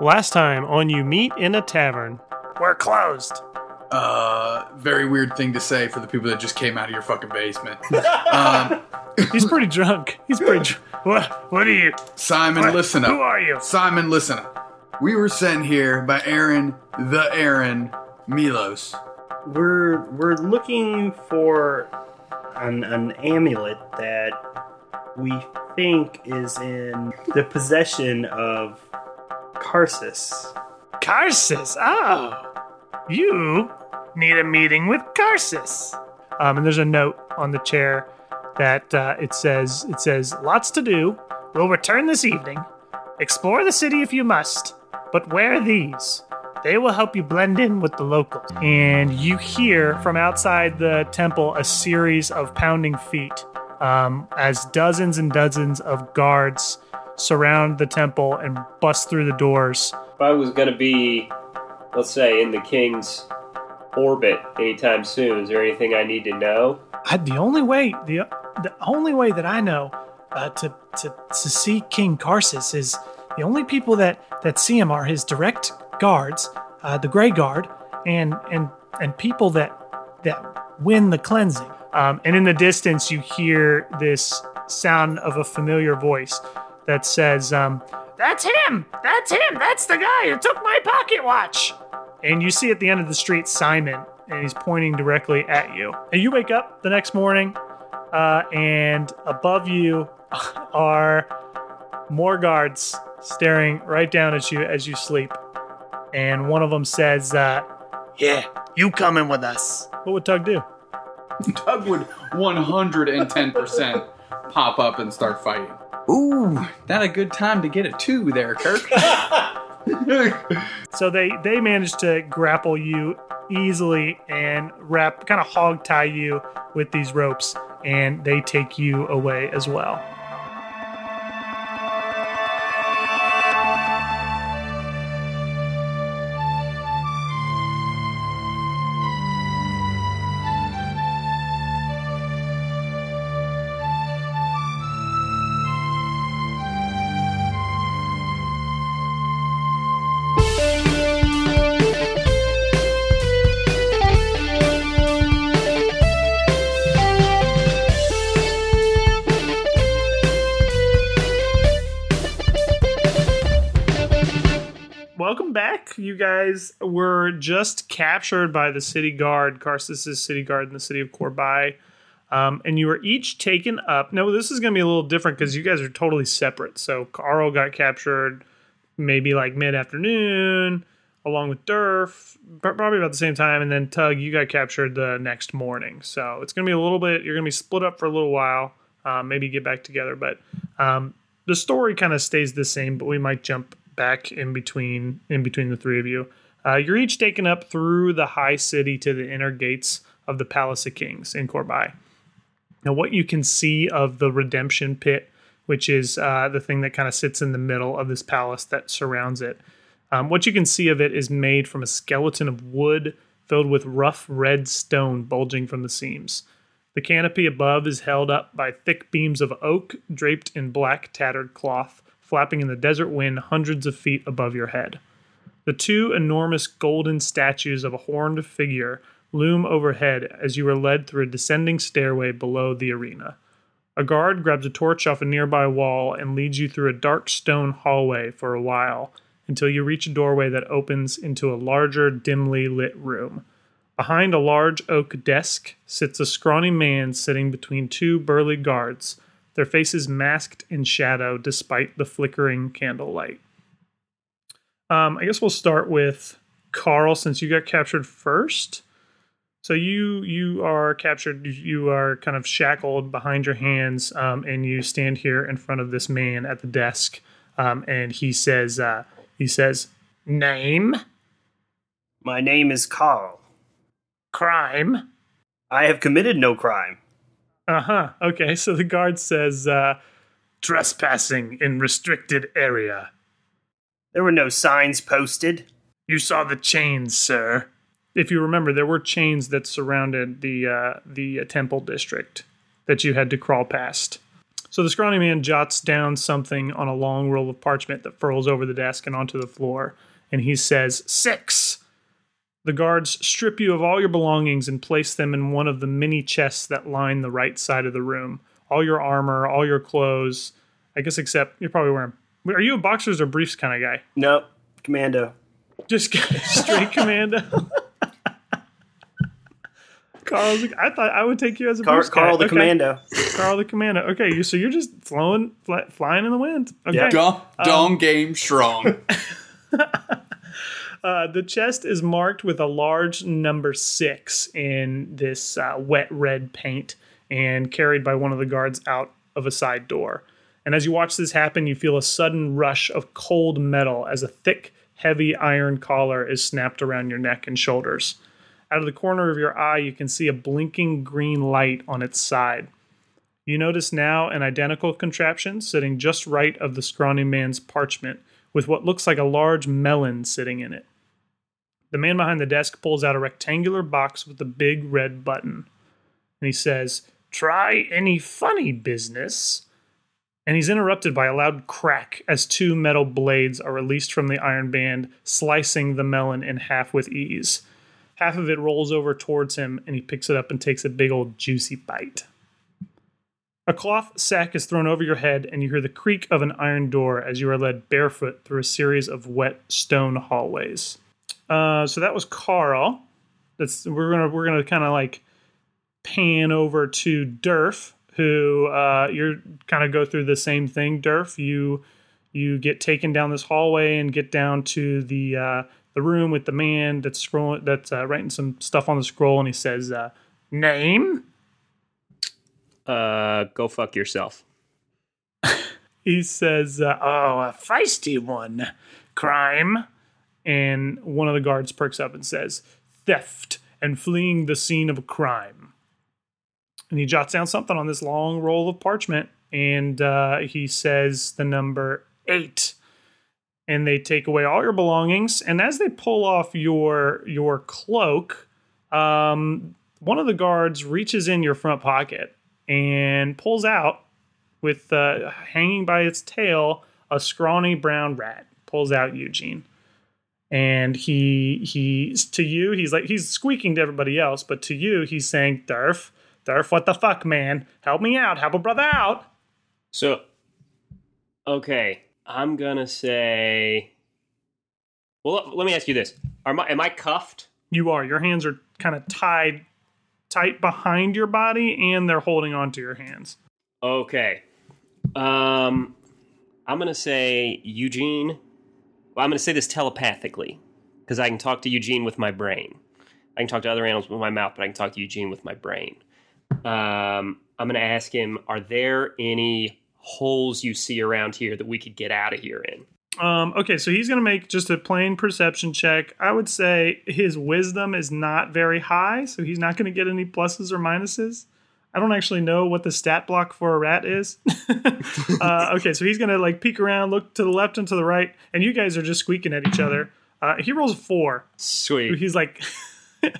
Last time on You Meet in a Tavern. We're closed. Uh, very weird thing to say for the people that just came out of your fucking basement. um, He's pretty drunk. He's pretty drunk. What, what are you? Simon, What? listen up. Who are you? Simon, listen up. We were sent here by Aaron, the Aaron, Milos. We're we're looking for an an amulet that we think is in the possession of Karsus. Karsus. Oh. You need a meeting with Karsus. Um, and there's a note on the chair that uh, it says it says lots to do. We'll return this evening. Explore the city if you must, but wear these. They will help you blend in with the locals. And you hear from outside the temple a series of pounding feet um, as dozens and dozens of guards surround the temple and bust through the doors. If I was going to be, let's say, in the king's orbit anytime soon, is there anything I need to know? I, the only way the the only way that I know uh, to to to see King Karsus is the only people that that see him are his direct guards, uh, the Grey Guard, and and and people that that win the cleansing. Um, and in the distance, you hear this sound of a familiar voice that says, um, "That's him! That's him! That's the guy who took my pocket watch!" And you see at the end of the street Simon, and he's pointing directly at you. And you wake up the next morning, uh, and above you are more guards staring right down at you as you sleep. And one of them says, uh, "Yeah, you coming with us?" What would Tug do? Tug would 110% pop up and start fighting. Ooh, not a good time to get a two there, Kirk. So they they manage to grapple you easily and wrap, kind of hog tie you with these ropes, and they take you away as well. You guys were just captured by the city guard, Karsus' city guard in the city of Corbai. Um, and you were each taken up. No, this is going to be a little different because you guys are totally separate. So, Carl got captured maybe like mid afternoon, along with Durf, probably about the same time. And then, Tug, you got captured the next morning. So, it's going to be a little bit, you're going to be split up for a little while, uh, maybe get back together. But um, the story kind of stays the same, but we might jump back in between in between the three of you. Uh, you're each taken up through the high city to the inner gates of the Palace of Kings in Corbai. Now, what you can see of the Redemption Pit, which is uh, the thing that kind of sits in the middle of this palace that surrounds it, um, what you can see of it is made from a skeleton of wood filled with rough red stone bulging from the seams. The canopy above is held up by thick beams of oak draped in black tattered cloth, flapping in the desert wind hundreds of feet above your head. The two enormous golden statues of a horned figure loom overhead as you are led through a descending stairway below the arena. A guard grabs a torch off a nearby wall and leads you through a dark stone hallway for a while until you reach a doorway that opens into a larger, dimly lit room. Behind a large oak desk sits a scrawny man sitting between two burly guards, their faces masked in shadow despite the flickering candlelight. Um, I guess we'll start with Carl since you got captured first. So you you are captured. You are kind of shackled behind your hands, um, and you stand here in front of this man at the desk. Um, and he says, uh, he says, name, My name is Carl. crime. I have committed no crime. Uh huh. Okay. So the guard says, uh, trespassing in restricted area. There were no signs posted. You saw the chains, sir. If you remember, there were chains that surrounded the uh, the uh, temple district that you had to crawl past. So the scrawny man jots down something on a long roll of parchment that furls over the desk and onto the floor, and he says, Six! The guards strip you of all your belongings and place them in one of the many chests that line the right side of the room. All your armor, all your clothes, I guess, except you're probably wearing. Are you a boxers or briefs kind of guy? Nope. Commando. Just straight commando. Carl's. like, I thought I would take you as a Car- briefs guy. Carl the Okay. Commando. Carl the commando. Okay, you so you're just flowing, fly, flying in the wind. Okay. Yeah. Dom, um, Dom game strong. Uh, the chest is marked with a large number six in this uh, wet red paint and carried by one of the guards out of a side door. And as you watch this happen, you feel a sudden rush of cold metal as a thick, heavy iron collar is snapped around your neck and shoulders. Out of the corner of your eye, you can see a blinking green light on its side. You notice now an identical contraption sitting just right of the scrawny man's parchment, with what looks like a large melon sitting in it. The man behind the desk pulls out a rectangular box with a big red button. And he says, Try any funny business. And he's interrupted by a loud crack as two metal blades are released from the iron band, slicing the melon in half with ease. Half of it rolls over towards him, and he picks it up and takes a big old juicy bite. A cloth sack is thrown over your head, and you hear the creak of an iron door as you are led barefoot through a series of wet stone hallways. Uh, so that was Carl. That's we're gonna we're gonna kind of like pan over to Durf, who uh, you're kind of go through the same thing. Durf, you you get taken down this hallway and get down to the uh, the room with the man that's scrolling that's uh, writing some stuff on the scroll, and he says, uh, "Name." Uh, go fuck yourself. he says, uh, "Oh, a feisty one, crime." And one of the guards perks up and says, "Theft and fleeing the scene of a crime." And he jots down something on this long roll of parchment, and uh, he says the number eight. And they take away all your belongings, and as they pull off your your cloak, um, one of the guards reaches in your front pocket and pulls out with uh, hanging by its tail a scrawny brown rat pulls out Eugene and he he's to you he's like he's squeaking to everybody else but to you he's saying Durf Durf what the fuck man help me out help a brother out So, okay, I'm gonna say. Well, let, let me ask you this: Are my, am I cuffed? you are your hands are kind of tied tight behind your body and they're holding onto your hands Okay. Um, I'm gonna say Eugene. Well, I'm gonna say this telepathically because I can talk to Eugene with my brain. I can talk to other animals with my mouth, but I can talk to Eugene with my brain. Um, I'm gonna ask him: Are there any holes you see around here that we could get out of here in? Um, okay, so he's going to make just a plain perception check. I would say his wisdom is not very high, so he's not going to get any pluses or minuses. I don't actually know what the stat block for a rat is. uh, okay, so he's going to like peek around, look to the left and to the right, and you guys are just squeaking at each other. Uh, he rolls a four. Sweet. He's like, he's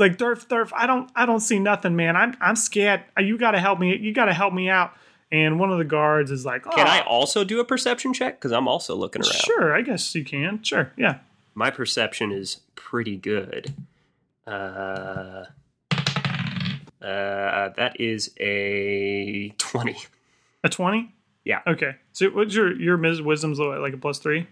like, Durf, Durf, I don't, I don't see nothing, man. I'm, I'm scared. You got to help me. You got to help me out. And one of the guards is like, Can "Oh, I also do a perception check? Because I'm also looking around. Sure, I guess you can. Sure, yeah. My perception is pretty good. Uh, uh, that is a 20. A twenty. Yeah. Okay. So what's your your wisdom's low, like a plus three?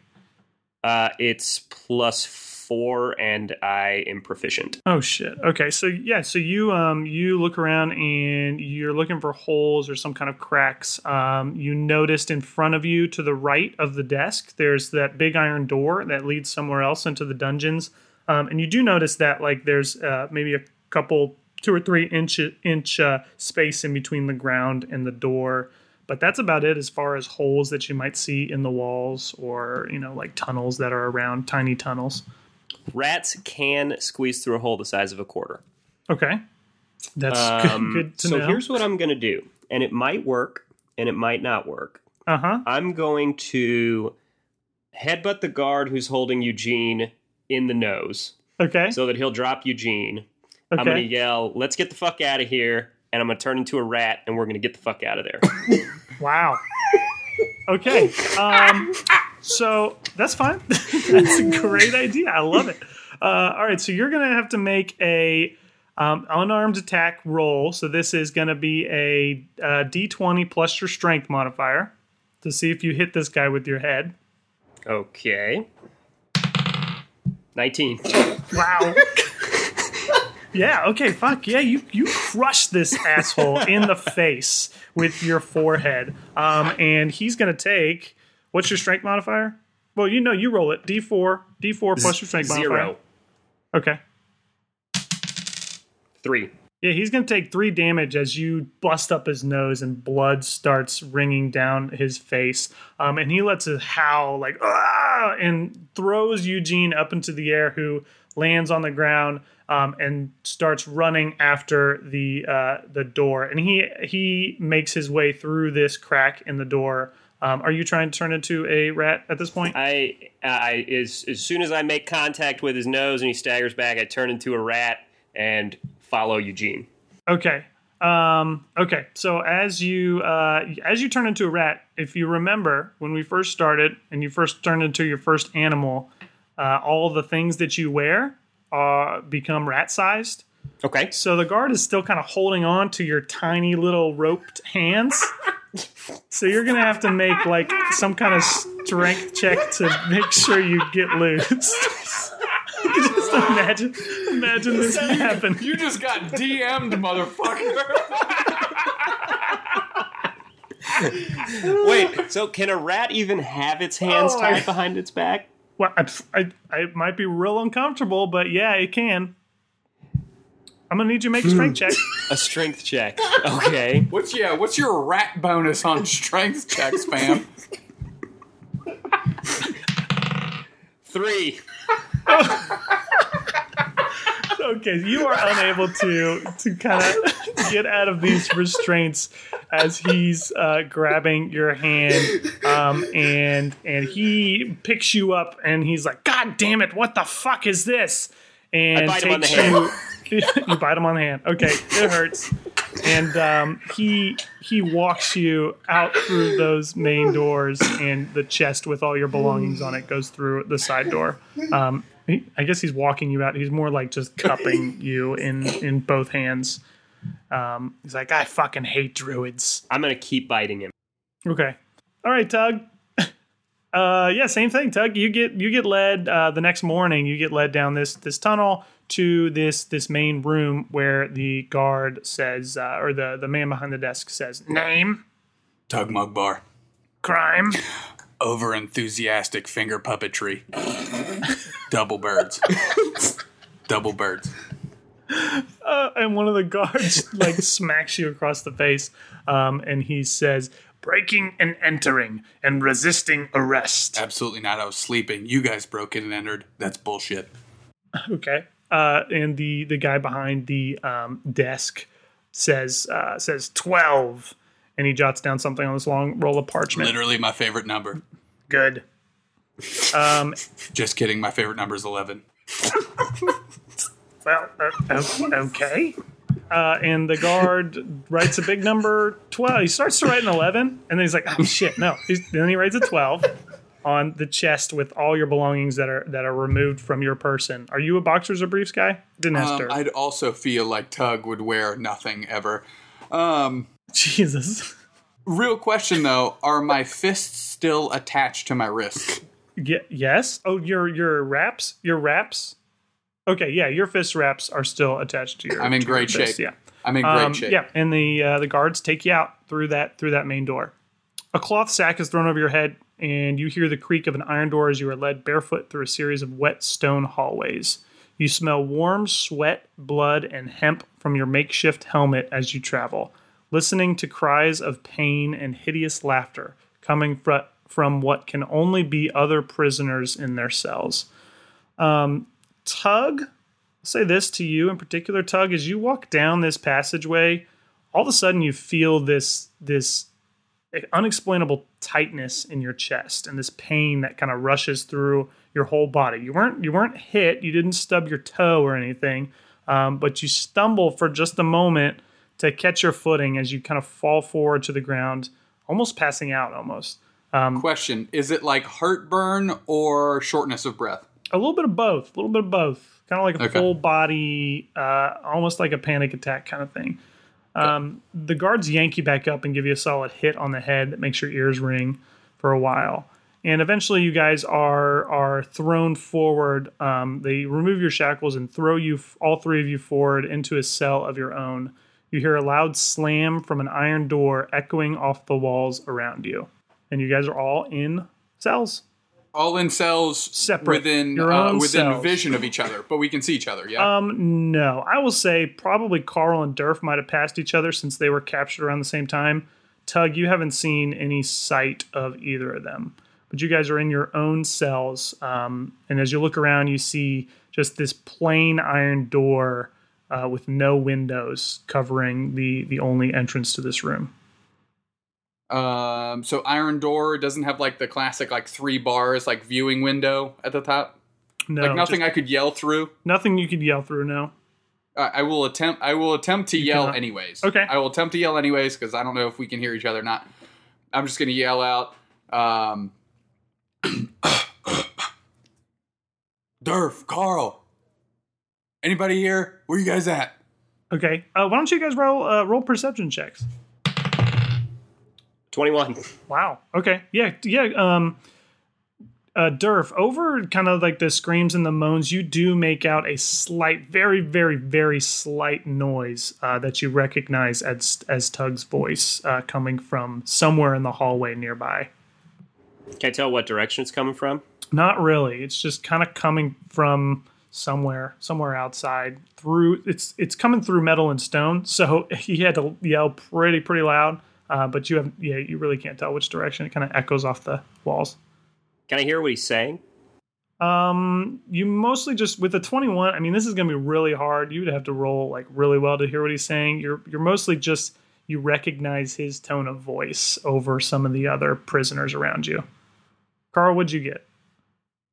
Uh, it's plus four, and I am proficient. Oh shit. Okay. So yeah. So you um you look around and you're looking for holes or some kind of cracks. Um, you noticed in front of you to the right of the desk, there's that big iron door that leads somewhere else into the dungeons. Um, and you do notice that like there's uh, maybe a couple two or three inch inch uh, space in between the ground and the door. But that's about it as far as holes that you might see in the walls or, you know, like tunnels that are around, tiny tunnels. Rats can squeeze through a hole the size of a quarter. Okay. That's Um, good, good to so know. here's what I'm going to do, and it might work, and it might not work. Uh huh. I'm going to headbutt the guard who's holding Eugene in the nose Okay. so that he'll drop Eugene. Okay. I'm going to yell, let's get the fuck out of here. And I'm going to turn into a rat and we're going to get the fuck out of there. Wow. Okay. Um, so that's fine. that's a great idea. I love it. Uh, all right. So you're going to have to make a um, unarmed attack roll. So this is going to be a uh, d20 plus your strength modifier to see if you hit this guy with your head. Okay. 19. Wow. yeah, okay, fuck. Yeah, you you crushed this asshole in the face with your forehead. Um and he's going to take what's your strength modifier? Well, you know you roll it. D4, D4 plus your strength modifier. Zero. Okay. Three. Yeah, he's going to take 3 damage as you bust up his nose and blood starts ringing down his face. Um and he lets a howl like ah and throws Eugene up into the air who lands on the ground um, and starts running after the uh, the door. And he he makes his way through this crack in the door. Um, are you trying to turn into a rat at this point? I, I as, as soon as I make contact with his nose and he staggers back, I turn into a rat and follow Eugene. Okay. Um, okay. So as you uh, as you turn into a rat, if you remember when we first started and you first turned into your first animal, uh, all the things that you wear uh, become rat sized. Okay. So the guard is still kind of holding on to your tiny little roped hands. so you're gonna have to make like some kind of strength check to make sure you get loose. Just imagine, imagine this happen. You just got DM'd, motherfucker. Wait, so can a rat even have its hands Oh, tied I- behind its back? Well, I, I, I it might be real uncomfortable, but yeah, it can. I'm gonna need you to make a strength check. A strength check. Okay. What's yeah? What's your rat bonus on strength checks, fam? Three. Okay, you are unable to to kind of get out of these restraints as he's uh, grabbing your hand, um, and and he picks you up, and he's like, "God damn it, what the fuck is this?" And bite him on the takes you. you bite him on the hand. Okay, it hurts. And um, he he walks you out through those main doors, and the chest with all your belongings on it goes through the side door. Um, I guess he's walking you out. He's more like just cupping you in in both hands. Um, he's like, I fucking hate druids. I'm gonna keep biting him. Okay, all right, Tug. Uh, yeah, same thing, Tug. You get you get led uh, the next morning. You get led down this this tunnel to this this main room where the guard says, uh, or the the man behind the desk says, name, Tug Mugbar, crime. Over enthusiastic finger puppetry. Double birds. Double birds. Uh, and one of the guards like smacks you across the face, um, and he says, "Breaking and entering and resisting arrest." Absolutely not. I was sleeping. You guys broke in and entered. That's bullshit. Okay. Uh, and the the guy behind the um, desk says uh, says twelve, and he jots down something on this long roll of parchment. Literally my favorite number. Good. Um, Just kidding. My favorite number is 11. well, uh, okay. Uh, and the guard writes a big number twelve. He starts to write an eleven, and then he's like, "Oh shit, no!" He's, then he writes a twelve on the chest with all your belongings that are that are removed from your person. Are you a boxers or briefs guy? Didn't ask Um, her. I'd also feel like Tug would wear nothing ever. Um, Jesus. real question though: Are my fists still attached to my wrists? Ye- yes. Oh, your your wraps, your wraps. Okay, yeah, your fist wraps are still attached to your. I'm in to great fist, shape. Yeah. I'm in great Um, shape. Yeah, and the uh, the guards take you out through that through that main door. A cloth sack is thrown over your head, and you hear the creak of an iron door as you are led barefoot through a series of wet stone hallways. You smell warm sweat, blood, and hemp from your makeshift helmet as you travel, listening to cries of pain and hideous laughter coming fr- from what can only be other prisoners in their cells. Um, Tug, I'll say this to you in particular, Tug, as you walk down this passageway, all of a sudden you feel this this unexplainable tightness in your chest and this pain that kind of rushes through your whole body. You weren't you weren't hit, you didn't stub your toe or anything, um, but you stumble for just a moment to catch your footing as you kind of fall forward to the ground almost passing out, almost. Um, Question: Is it like heartburn or shortness of breath? a little bit of both. A little bit of both. Kind of like a Okay. full body, uh, almost like a panic attack kind of thing. Um, the guards yank you back up and give you a solid hit on the head that makes your ears ring for a while. And eventually, you guys are are thrown forward. Um, they remove your shackles and throw you, all three of you, forward into a cell of your own. You hear a loud slam from an iron door echoing off the walls around you, and you guys are all in cells. All in cells Separate. within Your uh, own within cells. vision of each other, but we can see each other. Yeah. Um, no, I will say probably Carl and Durf might have passed each other since they were captured around the same time. Tug, you haven't seen any sight of either of them, but you guys are in your own cells. Um, and as you look around, you see just this plain iron door uh, with no windows covering the the only entrance to this room. Um, so iron door doesn't have like the classic like three bars like viewing window at the top. No, like nothing I could yell through. nothing you could yell through. No. Uh, I will attempt. I will attempt to yell cannot. anyways. Okay. I will attempt to yell anyways because I don't know if we can hear each other or not. I'm just gonna yell out. Um, Durf, Carl, anybody here? Where you guys at? Okay. Uh, why don't you guys roll uh, roll perception checks? 21. Wow. Okay. Yeah. Yeah. Um, uh, Durf, over kind of like the screams and the moans, you do make out a slight, very, very, very slight noise uh, that you recognize as as Tug's voice uh, coming from somewhere in the hallway nearby. Can I tell what direction it's coming from? Not really. It's just kind of coming from somewhere, somewhere outside. Through it's it's coming through metal and stone. So he had to yell pretty, pretty loud. Uh, but you have yeah, you really can't tell which direction. It kind of echoes off the walls. Can I hear what he's saying? Um, you mostly just with the 21. I mean, this is going to be really hard. You would have to roll like really well to hear what he's saying. You're you're mostly just you recognize his tone of voice over some of the other prisoners around you. Carl, what'd you get?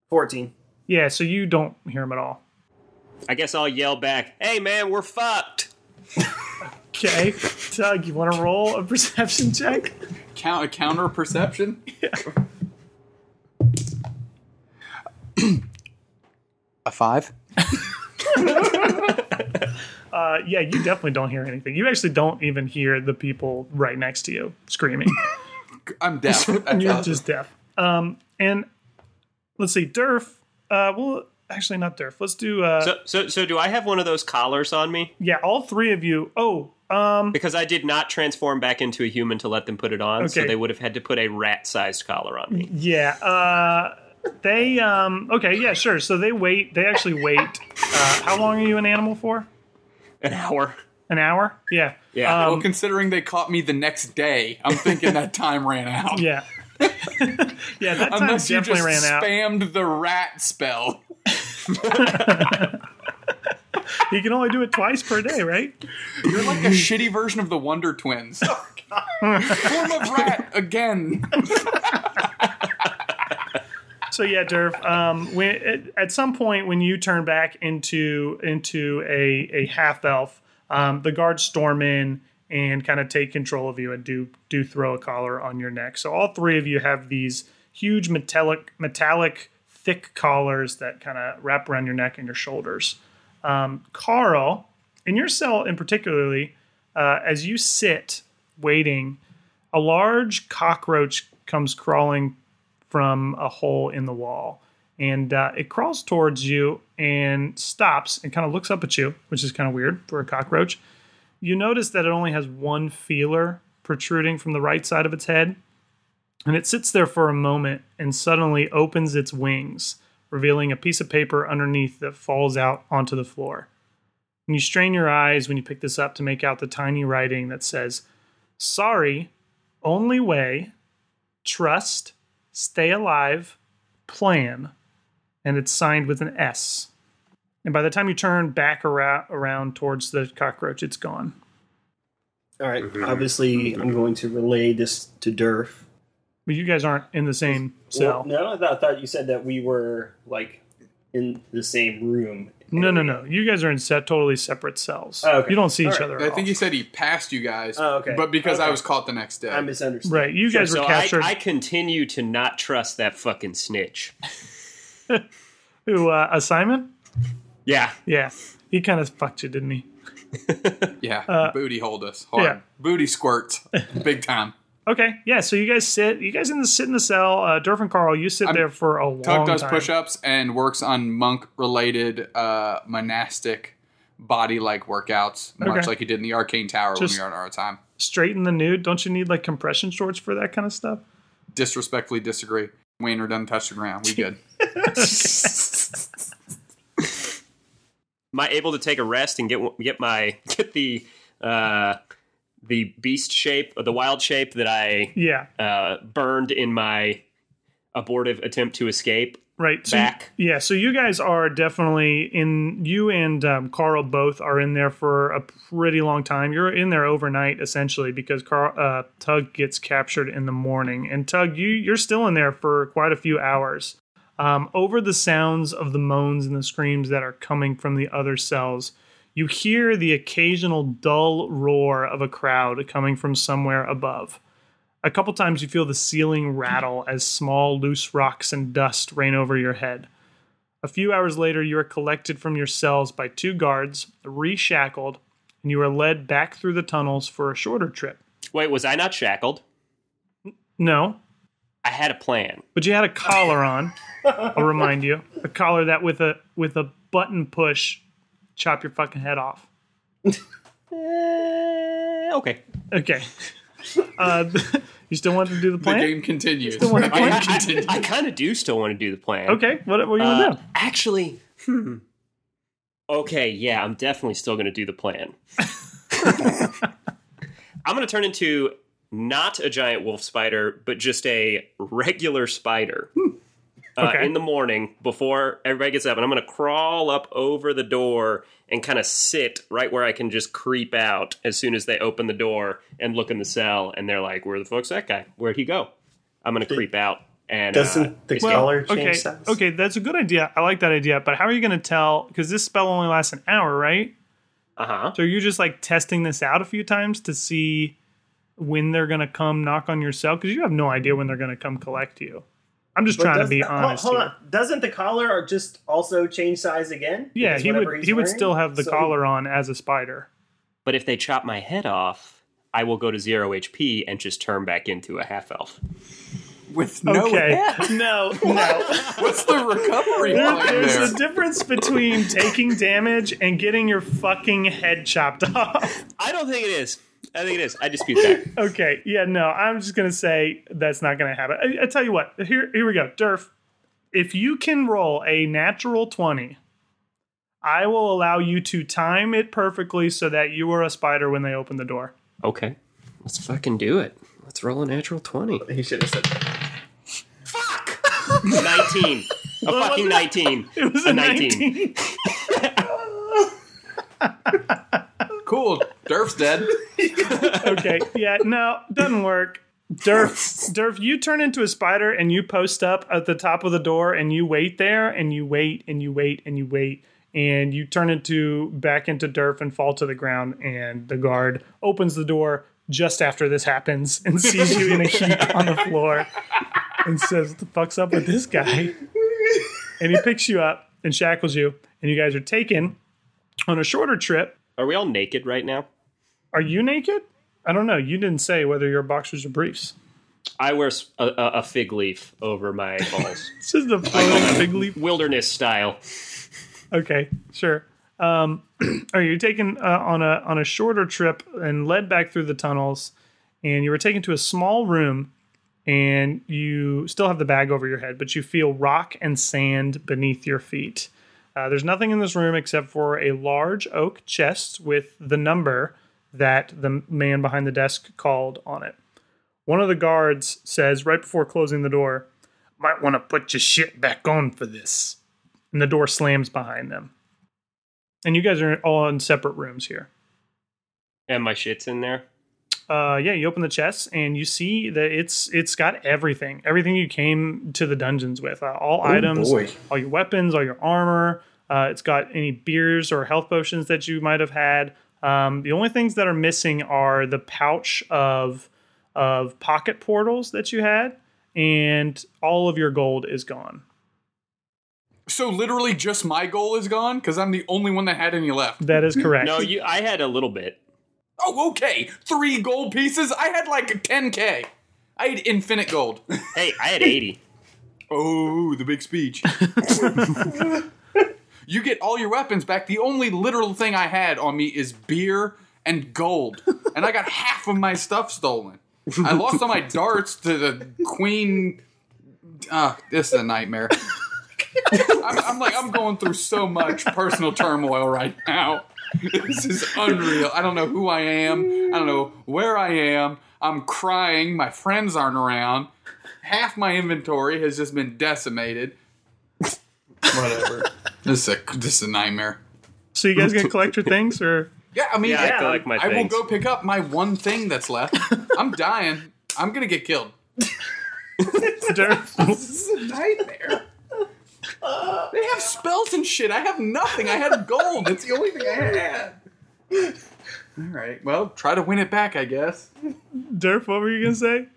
14. Yeah, so you don't hear him at all. I guess I'll yell back, hey man, we're fucked. Okay, Doug, you want to roll a perception check? Count a counter perception. a five. Uh, yeah, you definitely don't hear anything. You actually don't even hear the people right next to you screaming. I'm deaf. You're just deaf. Um, and let's see, Durf. Uh, well, actually not Durf. Let's do. Uh, So, so, so do I have one of those collars on me? yeah, all three of you. Oh, um, Because I did not transform back into a human to let them put it on, so they would have had to put a rat-sized collar on me. yeah. Uh, they. Um, okay, yeah, sure. So they wait. They actually wait. Uh, how long are you an animal for? An hour. An hour? Yeah. Yeah. well, considering they caught me the next day, I'm thinking that time ran out. Yeah. yeah, that time Unless you just ran out. spammed the rat spell. You can only do it twice per day, right? You're like a shitty version of the Wonder Twins. Form of rat again. So yeah, Durf. Um, when at, at some point when you turn back into into a a half elf, um, the guards storm in and kind of take control of you and do do throw a collar on your neck. So all three of you have these huge metallic metallic thick collars that kind of wrap around your neck and your shoulders. Um, Carl, in your cell in particularly, uh, as you sit waiting, a large cockroach comes crawling from a hole in the wall. And uh, it crawls towards you and stops and kind of looks up at you, which is kind of weird for a cockroach. You notice that it only has one feeler protruding from the right side of its head. And it sits there for a moment and suddenly opens its wings, revealing a piece of paper underneath that falls out onto the floor. And you strain your eyes when you pick this up to make out the tiny writing that says, Sorry, only way, trust, stay alive, plan. And it's signed with an S. And by the time you turn back around, around towards the cockroach, it's gone. All right. Mm-hmm. Obviously, I'm going to relay this to Durf. But you guys aren't in the same Well, cell. no, I thought, I thought you said that we were like in the same room. No, no, no. You guys are in set totally separate cells. Oh, okay. You don't see All each right. other. I think all. he said he passed you guys. Oh, okay. But because I was caught the next day. I misunderstood. right. You guys so were I, captured. I continue to not trust that fucking snitch. Who? Uh, a Simon? Yeah. Yeah. He kind of fucked you, didn't he? yeah, booty hold us hard. yeah. Booty squirts, big time. Okay. Yeah. So you guys sit. You guys in the sit in the cell. Uh, Durf and Carl, you sit there for a long time. Tug does time. push-ups and works on monk-related uh, monastic body-like workouts, much Okay. like he did in the Arcane Tower Just- when we were on our time. Straight in the nude. Don't you need like compression shorts for that kind of stuff? Disrespectfully disagree. Wayner doesn't touch the ground. We good. Am I able to take a rest and get get my get the uh, the beast shape, the wild shape that I Yeah. uh, burned in my abortive attempt to escape? Right. So Back. yeah. So you guys are definitely in. You and um, Carl both are in there for a pretty long time. You're in there overnight essentially because Carl uh, Tug gets captured in the morning, and Tug, you you're still in there for quite a few hours. Um, over the sounds of the moans and the screams that are coming from the other cells, you hear the occasional dull roar of a crowd coming from somewhere above. A couple times you feel the ceiling rattle as small, loose rocks and dust rain over your head. A few hours later, you are collected from your cells by two guards, reshackled, and you are led back through the tunnels for a shorter trip. Wait, was I not shackled? No, I had a plan. but you had a collar on. I'll remind you, a collar that with a with a button push, chop your fucking head off. Eh, okay. Okay. Uh, you still want to do the plan? The plan? game continues. Still wanna The I, game play? continues. I, kind of do still want to do the plan. Okay. What, what are you gonna Uh, do? actually, hmm. Okay, yeah, I'm definitely still going to do the plan. I'm going to turn into not a giant wolf spider, but just a regular spider. Uh, Okay. in the morning before everybody gets up, and I'm going to crawl up over the door and kind of sit right where I can just creep out as soon as they open the door and look in the cell, and they're like, "Where the fuck's that guy? Where'd he go?" I'm going to creep out and uh, Doesn't the escape. color change okay, size? okay, that's a good idea. I like that idea. But how are you going to tell? Because this spell only lasts an hour, right? uh huh. So you're just like testing this out a few times to see when they're going to come knock on your cell? Because you have no idea when they're going to come collect you. I'm just But trying to be hold- honest. Hold, here. on. Doesn't the collar just also change size again? Yeah, he would. he's He would still have the So- collar on as a spider. But if they chop my head off, I will go to zero HP and just turn back into a half elf. With no okay. head. No, no. What's the recovery There- plan there's there? a difference between taking damage and getting your fucking head chopped off. I don't think it is. I think it is. I dispute that. Okay, yeah, no, I'm just gonna say that's not gonna happen. I, I tell you what, here, here we go, Durf. If you can roll a natural twenty, I will allow you to time it perfectly so that you are a spider when they open the door. Okay. Let's fucking do it. Let's roll a natural 20. He should have said. Fuck. 19. A fucking 19. It was A a 19. 19. Cool. Durf's dead. okay, yeah, no, doesn't work. Durf, Durf, you turn into a spider and you post up at the top of the door and you wait there and you wait and you wait and you wait and you turn into back into Durf and fall to the ground and the guard opens the door just after this happens and sees you in a heap on the floor and says, "What the fuck's up with this guy?" And he picks you up and shackles you and you guys are taken on a shorter trip. Are we all naked right now? Are you naked? I don't know. You didn't say whether you're boxers or briefs. I wear a fig leaf over my balls. This is the big leap. Wilderness style. Okay, sure. Um, are you taken uh, on a on a shorter trip and led back through the tunnels, and you were taken to a small room, and you still have the bag over your head, but you feel rock and sand beneath your feet. Uh, there's nothing in this room except for a large oak chest with the number that the man behind the desk called on it. One of the guards says right before closing the door, "Might want to put your shit back on for this." and the door slams behind them. And you guys are all in separate rooms here. And my shit's in there. Uh, yeah, you open the chest and you see that it's it's got everything, everything you came to the dungeons with, uh, all items, boy. all your weapons, all your armor. Uh, it's got any beers or health potions that you might have had. Um, the only things that are missing are the pouch of of pocket portals that you had, and all of your gold is gone. So literally just my goal is gone because I'm the only one that had any left. That is correct. No, you. I had a little bit. Oh, okay. Three gold pieces. I had like 10k. I had infinite gold. Hey, I had eighty. Oh, the big speech. you get all your weapons back. The only literal thing I had on me is beer and gold. And I got half of my stuff stolen. I lost all my darts to the queen. Ah, this is a nightmare. I'm, I'm like, I'm going through so much personal turmoil right now. This is unreal. I don't know who I am. I don't know where I am. I'm crying. My friends aren't around. Half my inventory has just been decimated. Whatever. this is a this is a nightmare. so you guys gonna collect your things, or Yeah, I mean, Yeah, I collect my I will go pick up my one thing that's left. I'm dying. I'm gonna get killed. This is a nightmare. They have spells and shit. I have nothing. I had gold. That's the only thing I had. All right. Well, try to win it back, I guess. Durf, what were you gonna say?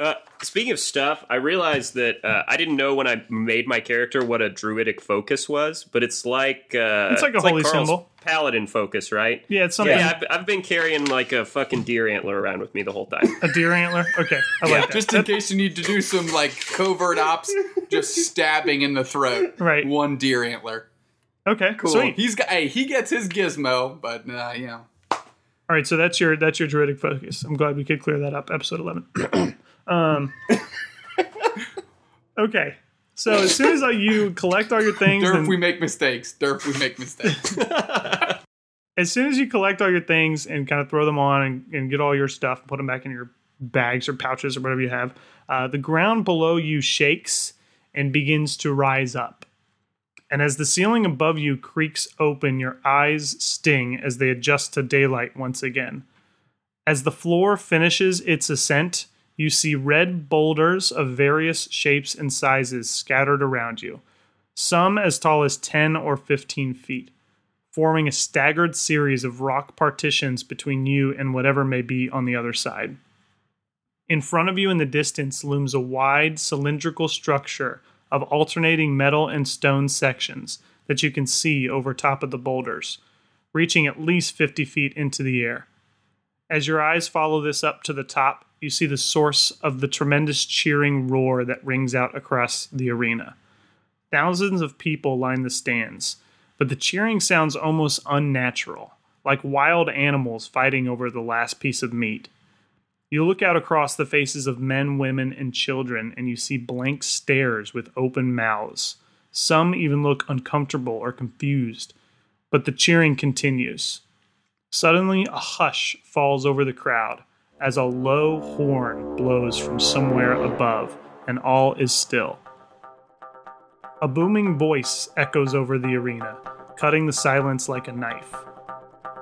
Uh, speaking of stuff, I realized that uh, I didn't know when I made my character what a druidic focus was, but it's like uh, It's like a holy Carl's symbol. paladin focus, right? Yeah, it's something. Yeah, I've, I've been carrying like a fucking deer antler around with me the whole time. A deer antler. Okay, I like that. Just in case you need to do some like covert ops, just stabbing in the throat. Right. One deer antler. Okay, Cool. sweet. He's got. Hey, he gets his gizmo, but uh, you know. All right, so that's your that's your druidic focus. I'm glad we could clear that up. Episode eleven. um, okay, so as soon as uh, you collect all your things, Derp, and- we make mistakes. Derp, we make mistakes. as soon as you collect all your things and kind of throw them on and, and get all your stuff, and put them back in your bags or pouches or whatever you have, uh, the ground below you shakes and begins to rise up. And as the ceiling above you creaks open, your eyes sting as they adjust to daylight once again. As the floor finishes its ascent, you see red boulders of various shapes and sizes scattered around you, some as tall as 10 or 15 feet forming a staggered series of rock partitions between you and whatever may be on the other side. In front of you in the distance looms a wide cylindrical structure of alternating metal and stone sections that you can see over top of the boulders, reaching at least 50 feet into the air. As your eyes follow this up to the top, you see the source of the tremendous cheering roar that rings out across the arena. Thousands of people line the stands, but the cheering sounds almost unnatural, like wild animals fighting over the last piece of meat. You look out across the faces of men, women, and children, and you see blank stares with open mouths. Some even look uncomfortable or confused, but the cheering continues. Suddenly, a hush falls over the crowd as a low horn blows from somewhere above, and all is still. A booming voice echoes over the arena, cutting the silence like a knife.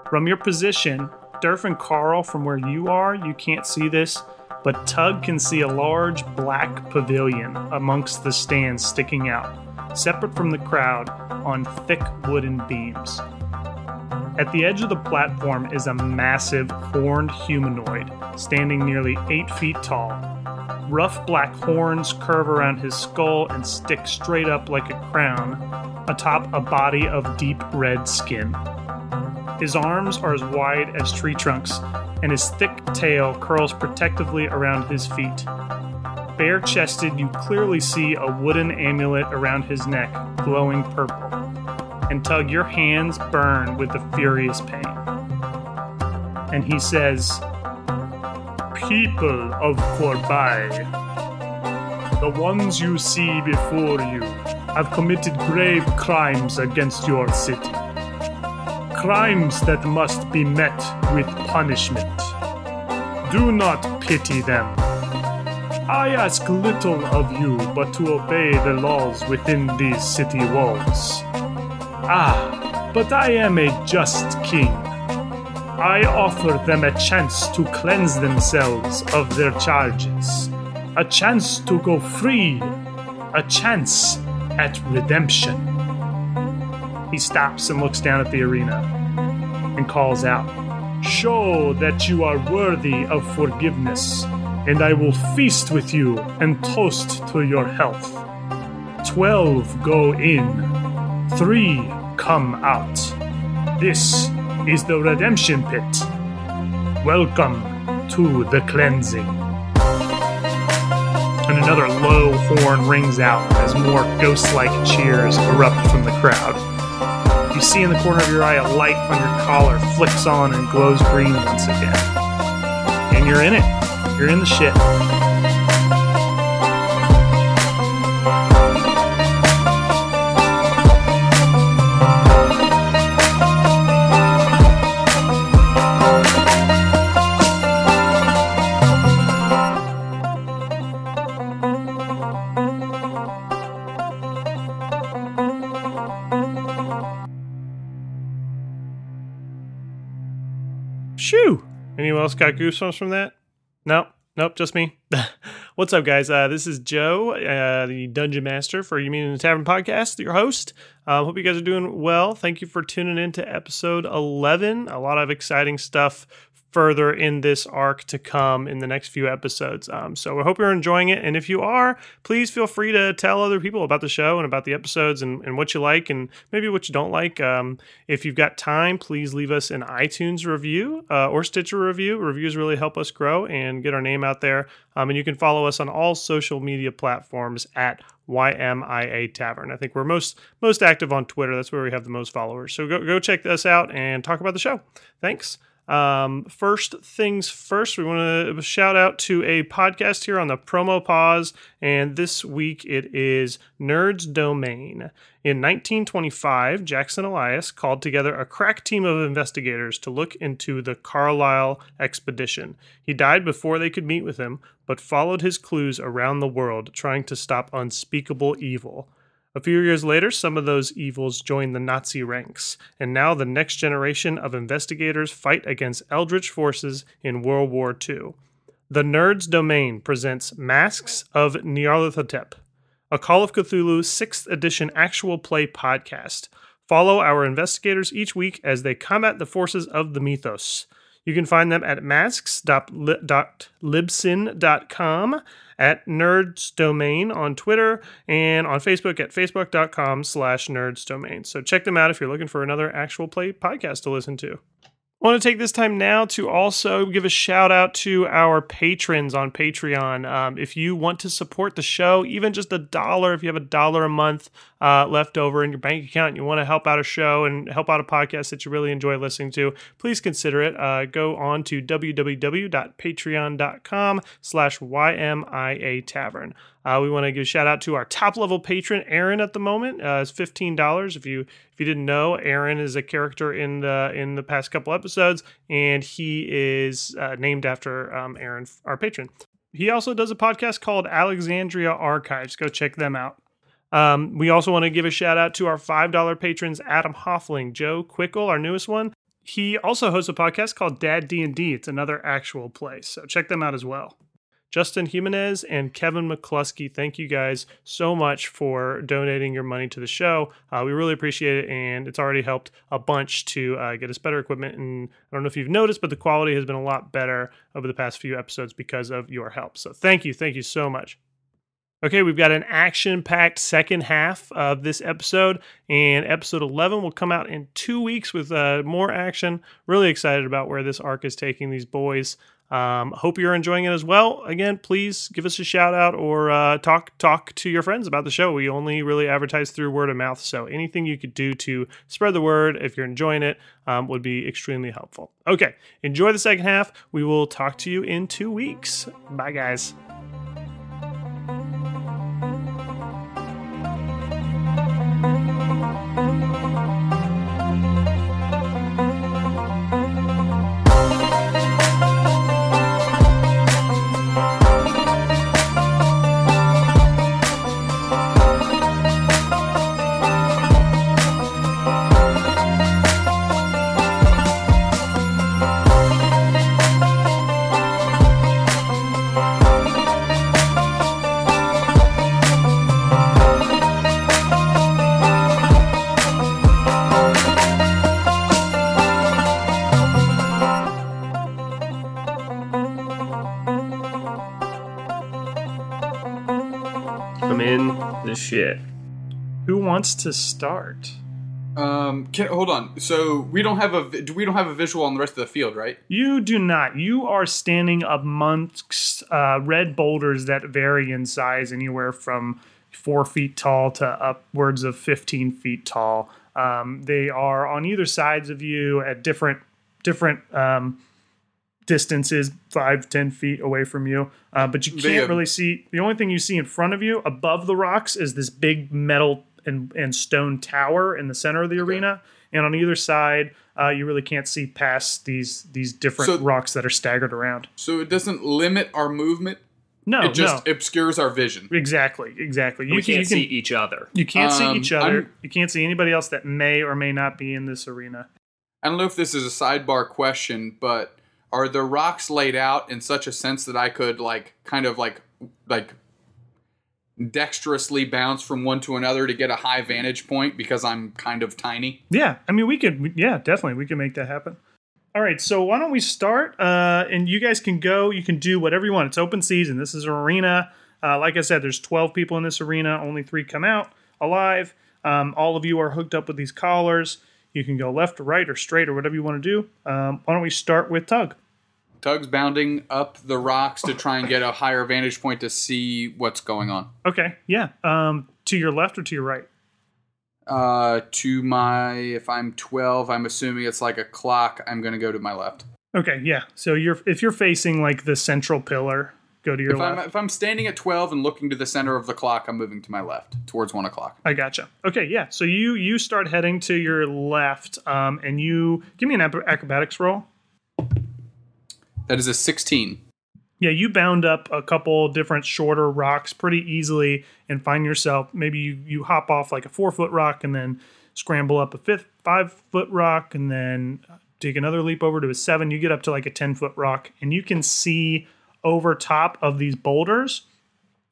From your position, Durf and Carl, from where you are, you can't see this, but Tug can see a large black pavilion amongst the stands sticking out, separate from the crowd on thick wooden beams. At the edge of the platform is a massive horned humanoid, standing nearly eight feet tall. Rough black horns curve around his skull and stick straight up like a crown atop a body of deep red skin. His arms are as wide as tree trunks, and his thick tail curls protectively around his feet. Bare chested, you clearly see a wooden amulet around his neck, glowing purple. And Tug, your hands burn with the furious pain. And he says, People of Corbai, the ones you see before you have committed grave crimes against your city. Crimes that must be met with punishment. Do not pity them. I ask little of you but to obey the laws within these city walls. Ah, but I am a just king. I offer them a chance to cleanse themselves of their charges, a chance to go free, a chance at redemption. He stops and looks down at the arena and calls out, Show that you are worthy of forgiveness, and I will feast with you and toast to your health. Twelve go in, three come out. This is the redemption pit. Welcome to the cleansing. And another low horn rings out as more ghost like cheers erupt from the crowd. You see in the corner of your eye a light on your collar flicks on and glows green once again. And you're in it. You're in the shit. Else got goosebumps from that? No, nope, just me. What's up, guys? Uh, this is Joe, uh, the Dungeon Master for You Meet in a Tavern podcast, your host. Uh, hope you guys are doing well. Thank you for tuning in to episode 11. A lot of exciting stuff further in this arc to come in the next few episodes. Um, so I hope you're enjoying it. And if you are, please feel free to tell other people about the show and about the episodes and, and what you like and maybe what you don't like. Um, if you've got time, please leave us an iTunes review uh, or Stitcher review. Reviews really help us grow and get our name out there. Um, and you can follow us on all social media platforms at YMIA Tavern. I think we're most most active on Twitter. That's where we have the most followers. So go go check us out and talk about the show. Thanks. Um, first things first, we want to shout out to a podcast here on the promo pause, and this week it is Nerds Domain. In 1925, Jackson Elias called together a crack team of investigators to look into the Carlyle expedition. He died before they could meet with him, but followed his clues around the world, trying to stop unspeakable evil. A few years later, some of those evils joined the Nazi ranks, and now the next generation of investigators fight against eldritch forces in World War II. The Nerds Domain presents Masks of Nyarlathotep, a Call of Cthulhu 6th edition actual play podcast. Follow our investigators each week as they combat the forces of the mythos. You can find them at masks.libsyn.com, at Nerds Domain on Twitter, and on Facebook at facebook.com slash nerds domain. So check them out if you're looking for another actual play podcast to listen to. I want to take this time now to also give a shout out to our patrons on Patreon. Um, if you want to support the show, even just a dollar, if you have a dollar a month uh, left over in your bank account, you want to help out a show and help out a podcast that you really enjoy listening to, please consider it. Uh, go on to www.patreon.com slash YMIA Tavern. Uh, we want to give a shout out to our top level patron, Aaron. At the moment, uh, it's fifteen dollars. If you if you didn't know, Aaron is a character in the in the past couple episodes, and he is uh, named after um, Aaron, our patron. He also does a podcast called Alexandria Archives. Go check them out. Um, we also want to give a shout out to our five dollar patrons, Adam Hoffling, Joe Quickle, our newest one. He also hosts a podcast called Dad D and D. It's another actual play, so check them out as well. Justin Jimenez and Kevin McCluskey, thank you guys so much for donating your money to the show. Uh, we really appreciate it, and it's already helped a bunch to uh, get us better equipment. And I don't know if you've noticed, but the quality has been a lot better over the past few episodes because of your help. So thank you, thank you so much. Okay, we've got an action packed second half of this episode, and episode 11 will come out in two weeks with uh, more action. Really excited about where this arc is taking these boys. Um, hope you're enjoying it as well. Again, please give us a shout out or uh, talk talk to your friends about the show. We only really advertise through word of mouth, so anything you could do to spread the word if you're enjoying it um, would be extremely helpful. Okay, enjoy the second half. We will talk to you in two weeks. Bye, guys. Wants to start? Um, can, hold on. So we don't have a we don't have a visual on the rest of the field, right? You do not. You are standing amongst uh, red boulders that vary in size, anywhere from four feet tall to upwards of 15 feet tall. Um, they are on either sides of you at different different um, distances, five, ten feet away from you. Uh, but you can't uh, really see. The only thing you see in front of you, above the rocks, is this big metal and, and stone tower in the center of the arena. And on either side, uh, you really can't see past these these different So- rocks that are staggered around. So it doesn't limit our movement. No, it just no, obscures our vision. exactly, exactly. You we can, can't you can, see each other. You can't see Um, each other. I'm- you can't see anybody else that may or may not be in this arena. I don't know if this is a sidebar question, but are the rocks laid out in such a sense that I could like kind of like like dexterously bounce from one to another to get a high vantage point because I'm kind of tiny? Yeah, I mean, we could. Yeah, definitely, we can make that happen. All right, so why don't we start? Uh, and you guys can go. You can do whatever you want. It's open season. This is an arena. Uh, like I said, there's 12 people in this arena. Only three come out alive. Um, all of you are hooked up with these collars. You can go left or right or straight or whatever you want to do. Um, why don't we start with Tug? Tug's bounding up the rocks to try and get a higher vantage point to see what's going on. Okay, yeah. Um, to your left or to your right? Uh, to my, if I'm 12, I'm assuming it's like a clock. I'm going to go to my left. Okay, yeah. So you're if you're facing like the central pillar, go to your If left. I'm, if I'm standing at 12 and looking to the center of the clock, I'm moving to my left towards one o'clock. I gotcha. Okay, yeah. So you you start heading to your left, um, and you give me an acrobatics roll. That is a 16. Yeah, you bound up a couple different shorter rocks pretty easily, and find yourself maybe you you hop off like a four foot rock, and then scramble up a fifth five foot rock, and then take another leap over to a seven. You get up to like a ten foot rock, and you can see over top of these boulders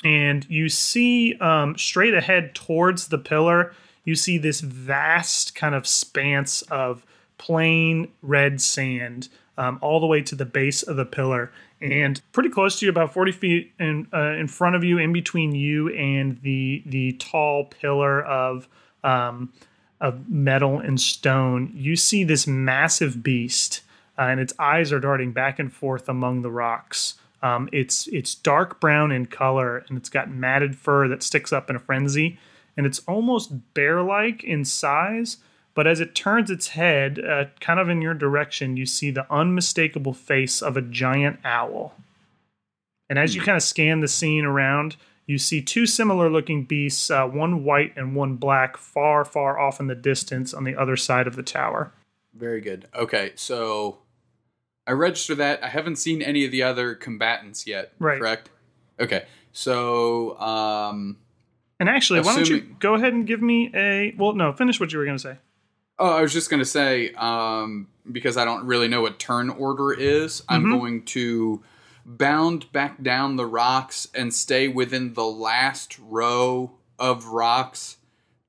and you see um, straight ahead towards the pillar you see this vast kind of expanse of plain red sand um, all the way to the base of the pillar and pretty close to you about 40 feet in, uh, in front of you in between you and the the tall pillar of um, of metal and stone you see this massive beast uh, and its eyes are darting back and forth among the rocks um, it's it's dark brown in color and it's got matted fur that sticks up in a frenzy, and it's almost bear-like in size. But as it turns its head, uh, kind of in your direction, you see the unmistakable face of a giant owl. And as you kind of scan the scene around, you see two similar-looking beasts, uh, one white and one black, far, far off in the distance on the other side of the tower. Very good. Okay, so I register that. I haven't seen any of the other combatants yet. Right. Correct. Okay, so um, And actually, why don't you go ahead and give me a well? No, finish what you were going to say. Oh, I was just gonna say um, because I don't really know what turn order is. I'm Mhm. going to bound back down the rocks and stay within the last row of rocks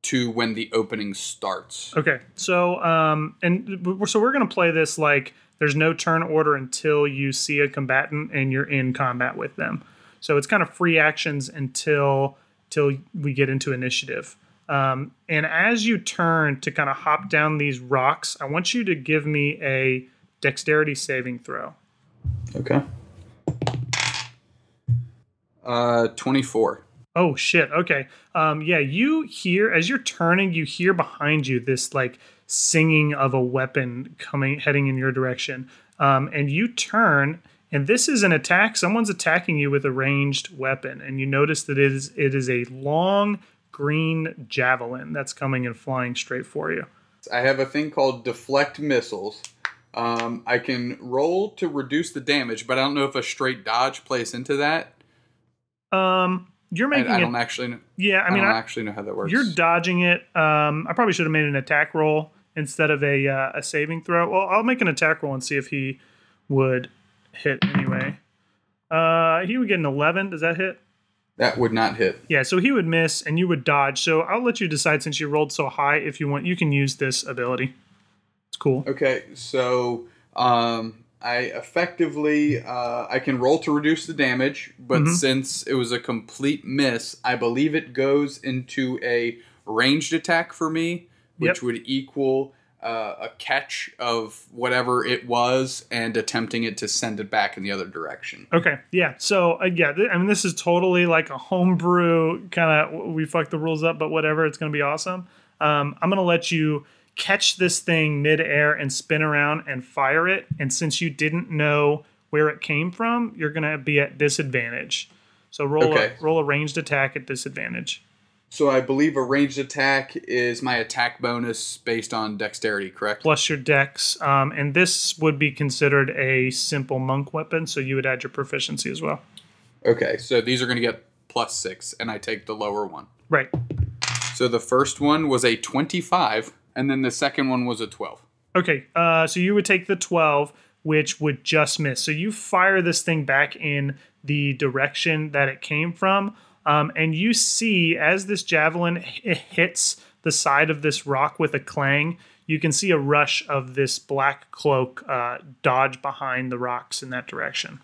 to when the opening starts. Okay, so um, and so we're gonna play this like there's no turn order until you see a combatant and you're in combat with them. So it's kind of free actions until till we get into initiative. Um, and as you turn to kind of hop down these rocks, I want you to give me a dexterity saving throw. Okay. Uh, twenty-four. Oh shit. Okay. Um yeah, you hear as you're turning, you hear behind you this like singing of a weapon coming heading in your direction. Um and you turn and this is an attack. Someone's attacking you with a ranged weapon and you notice that it is it is a long green javelin that's coming and flying straight for you. I have a thing called deflect missiles. Um, I can roll to reduce the damage, but I don't know if a straight dodge plays into that. Um you're making I it don't actually. Know, Yeah, I I, mean don't I, actually know how that works. You're dodging it. Um, I probably should have made an attack roll instead of a uh, a saving throw. Well, I'll make an attack roll and see if he would hit anyway. Uh, he would get an eleven. Does that hit? That would not hit. Yeah, so he would miss and you would dodge. So I'll let you decide since you rolled so high if you want. You can use this ability. It's cool. Okay, so um, I effectively uh, I can roll to reduce the damage, but Mhm. since it was a complete miss, I believe it goes into a ranged attack for me, which Yep. would equal uh, a catch of whatever it was and attempting it to send it back in the other direction. Okay, yeah. So uh, yeah, th- I mean, this is totally like a homebrew kind of. We fucked the rules up, but whatever. It's gonna be awesome. Um, I'm gonna let you catch this thing midair and spin around and fire it. And since you didn't know where it came from, you're gonna be at disadvantage. So roll Okay. a roll a ranged attack at disadvantage. So I believe a ranged attack is my attack bonus based on dexterity, correct? plus your dex. Um, and this would be considered a simple monk weapon, so you would add your proficiency as well. Okay, so these are going to get plus six, and I take the lower one. Right. So the first one was a 25, and then the second one was a 12. Okay. Uh, so you would take the 12, which would just miss. So you fire this thing back in the direction that it came from. Um, and you see as this javelin h- hits the side of this rock with a clang, you can see a rush of this black cloak uh, dodge behind the rocks in that direction.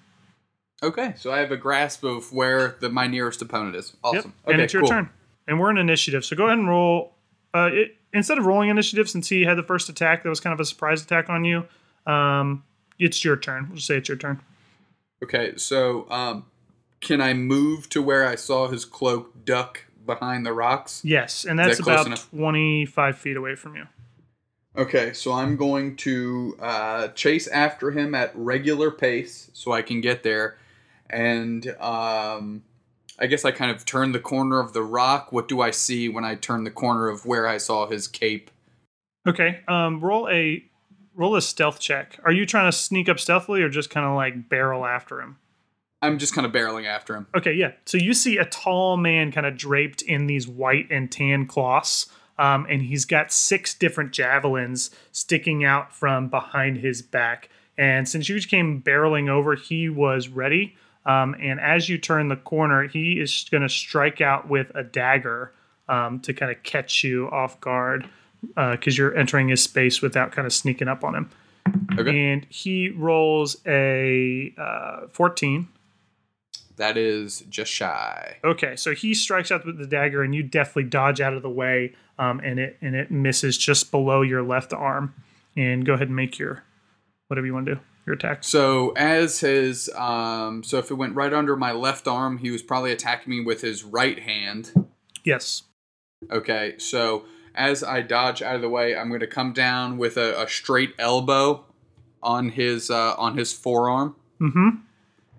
Okay, so I have a grasp of where the my nearest opponent is. Awesome. Yep. Okay, and it's your cool. turn. And we're in initiative. So go ahead and roll. Uh, it, instead of rolling initiative, since he had the first attack, that was kind of a surprise attack on you. Um, it's your turn. We'll just say it's your turn. Okay, so um, can I move to where I saw his cloak duck behind the rocks? Yes, and that's that about enough? 25 feet away from you. Okay, so I'm going to uh, chase after him at regular pace so I can get there. And um, I guess I kind of turn the corner of the rock. What do I see when I turn the corner of where I saw his cape? Okay. Um, roll a roll a stealth check. Are you trying to sneak up stealthily or just kind of like barrel after him? I'm just kind of barreling after him. Okay, yeah. So you see a tall man kind of draped in these white and tan cloths, um, and he's got six different javelins sticking out from behind his back. And since you came barreling over, he was ready. Um, and as you turn the corner, he is going to strike out with a dagger um, to kind of catch you off guard because you're entering his space without kind of sneaking up on him. Okay. And he rolls a uh, 14. That is just shy. Okay, so he strikes out with the dagger, and you definitely dodge out of the way, um, and it and it misses just below your left arm. And go ahead and make your whatever you want to do, your attack. So as his um, so if it went right under my left arm, he was probably attacking me with his right hand. Yes. Okay, so as I dodge out of the way, I'm going to come down with a, a straight elbow on his uh, on his forearm, Mm-hmm.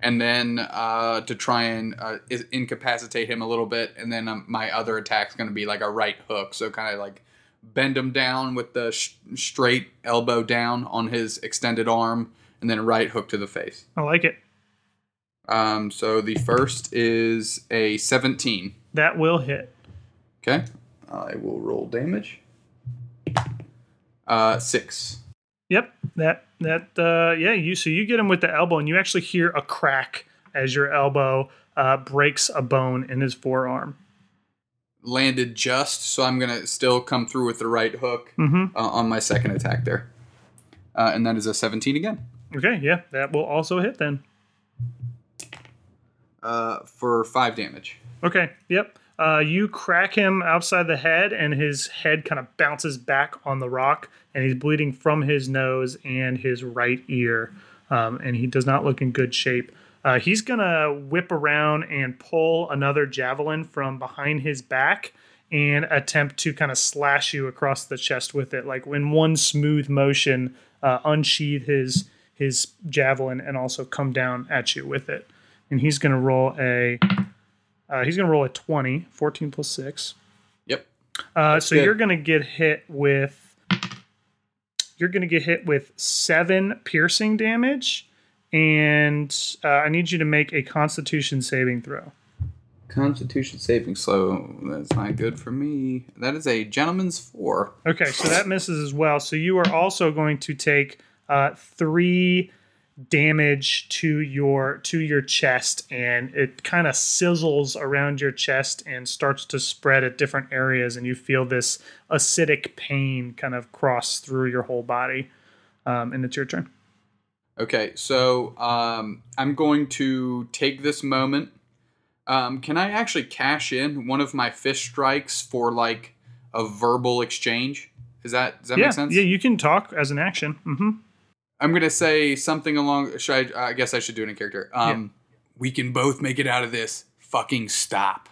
And then uh, to try and uh, incapacitate him a little bit, and then um, my other attack's going to be like a right hook, so kind of like bend him down with the sh- straight elbow down on his extended arm, and then a right hook to the face. I like it. Um, so the first is a 17. That will hit. Okay. I will roll damage. Uh, six. Yep. That that uh, yeah. You so you get him with the elbow, and you actually hear a crack as your elbow uh, breaks a bone in his forearm. Landed just, so I'm gonna still come through with the right hook Mm-hmm. uh, on my second attack there. Uh, and that is a 17 again. Okay. Yeah. That will also hit then. Uh, for five damage. Okay. Yep. Uh, you crack him outside the head, and his head kind of bounces back on the rock, and he's bleeding from his nose and his right ear, um, and he does not look in good shape. Uh, he's gonna whip around and pull another javelin from behind his back and attempt to kind of slash you across the chest with it, like in one smooth motion, uh, unsheath his his javelin and also come down at you with it. And he's gonna roll a uh, he's going to roll a 20, 14 plus 6. Yep. Uh, so good. you're going to get hit with you're going to get hit with 7 piercing damage and uh, I need you to make a constitution saving throw. Constitution saving slow. That's not good for me. That is a gentleman's four. Okay, so that misses as well. So you are also going to take uh, 3 damage to your to your chest and it kind of sizzles around your chest and starts to spread at different areas and you feel this acidic pain kind of cross through your whole body um, and it's your turn Okay, so um, I'm going to take this moment. Um, can I actually cash in one of my fish strikes for like a verbal exchange. Is that does that yeah, make sense? yeah, you can talk as an action. hmm I'm gonna say something along. Should I? I guess I should do it in character. Um, we can both make it out of this. Fucking stop.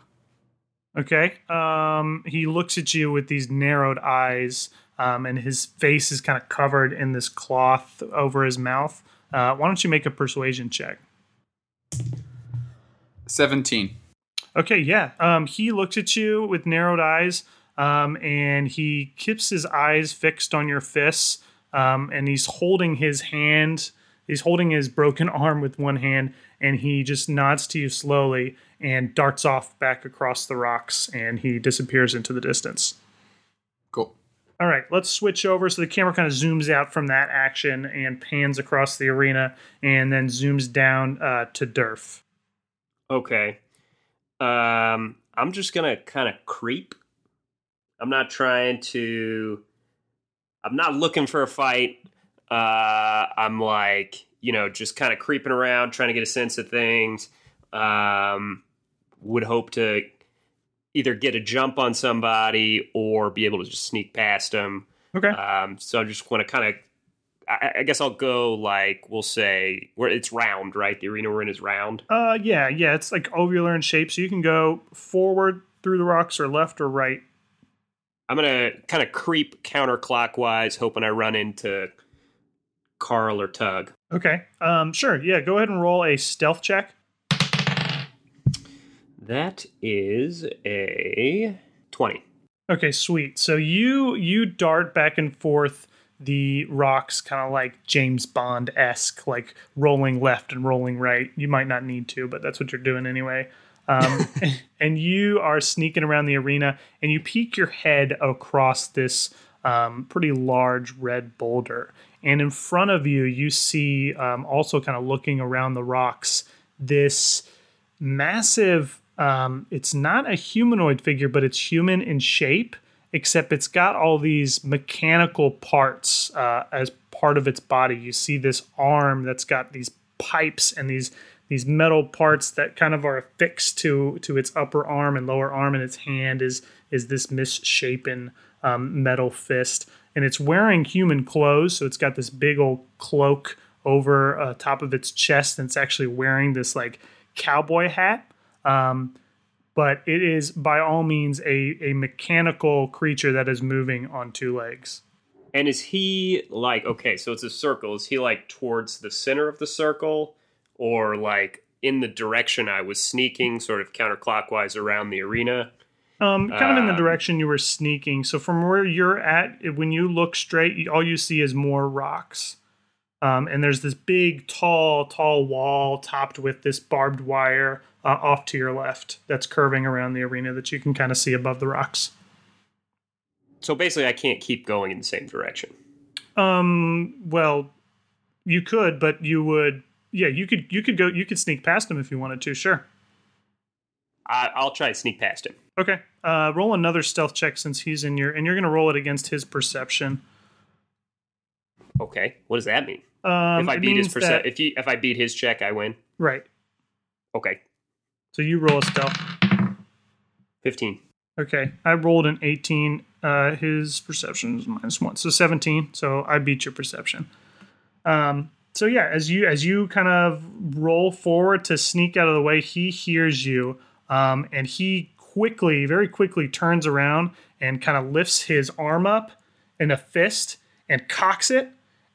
Okay. Um, he looks at you with these narrowed eyes, um, and his face is kind of covered in this cloth over his mouth. Uh, why don't you make a persuasion check? Seventeen. Okay, yeah. Um, he looks at you with narrowed eyes, um, and he keeps his eyes fixed on your fists, um, and he's holding his hand. He's holding his broken arm with one hand, and he just nods to you slowly and darts off back across the rocks, and he disappears into the distance. Cool. All right, let's switch over. So the camera kind of zooms out from that action and pans across the arena, and then zooms down uh, to Durf. Okay. Um, I'm just gonna kind of creep. I'm not trying to. I'm not looking for a fight. Uh, I'm like, you know, just kind of creeping around, trying to get a sense of things. Um, would hope to either get a jump on somebody or be able to just sneak past them. Okay. Um, so I just want to kind of. I, I guess I'll go like we'll say where it's round, right? The arena we're in is round. Uh, yeah, yeah, it's like ovular in shape, so you can go forward through the rocks or left or right. I'm gonna kind of creep counterclockwise, hoping I run into Carl or Tug. Okay. Um, sure. Yeah, go ahead and roll a stealth check. That is a twenty. Okay, sweet. So you you dart back and forth the rocks, kind of like James Bond esque, like rolling left and rolling right. You might not need to, but that's what you're doing anyway. Um, and you are sneaking around the arena, and you peek your head across this um, pretty large red boulder. And in front of you, you see um, also kind of looking around the rocks this massive um, it's not a humanoid figure but it's human in shape except it's got all these mechanical parts uh, as part of its body you see this arm that's got these pipes and these these metal parts that kind of are affixed to to its upper arm and lower arm and its hand is is this misshapen um, metal fist and it's wearing human clothes so it's got this big old cloak over uh, top of its chest and it's actually wearing this like cowboy hat um, but it is by all means a, a mechanical creature that is moving on two legs And is he like okay? So it's a circle. Is he like towards the center of the circle, or like in the direction I was sneaking, sort of counterclockwise around the arena? um, kind of in the Um, direction you were sneaking so from where you're at when you look straight all you see is more rocks um, and there's this big tall tall wall topped with this barbed wire uh, off to your left that's curving around the arena that you can kind of see above the rocks So basically, I can't keep going in the same direction. Um. Well, you could, but you would. Yeah, you could. You could go. You could sneak past him if you wanted to. Sure. I, I'll try to sneak past him. Okay. Uh, roll another stealth check since he's in your, and you're going to roll it against his perception. Okay, what does that mean? Um, if I beat his perce- that- if he if I beat his check, I win. right. Okay, So you roll a stealth. fifteen. Okay. I rolled an 18. Uh, his perception is minus one, so 17. So I beat your perception. Um. So yeah, as you as you kind of roll forward to sneak out of the way, he hears you, um, and he quickly, very quickly, turns around and kind of lifts his arm up in a fist and cocks it,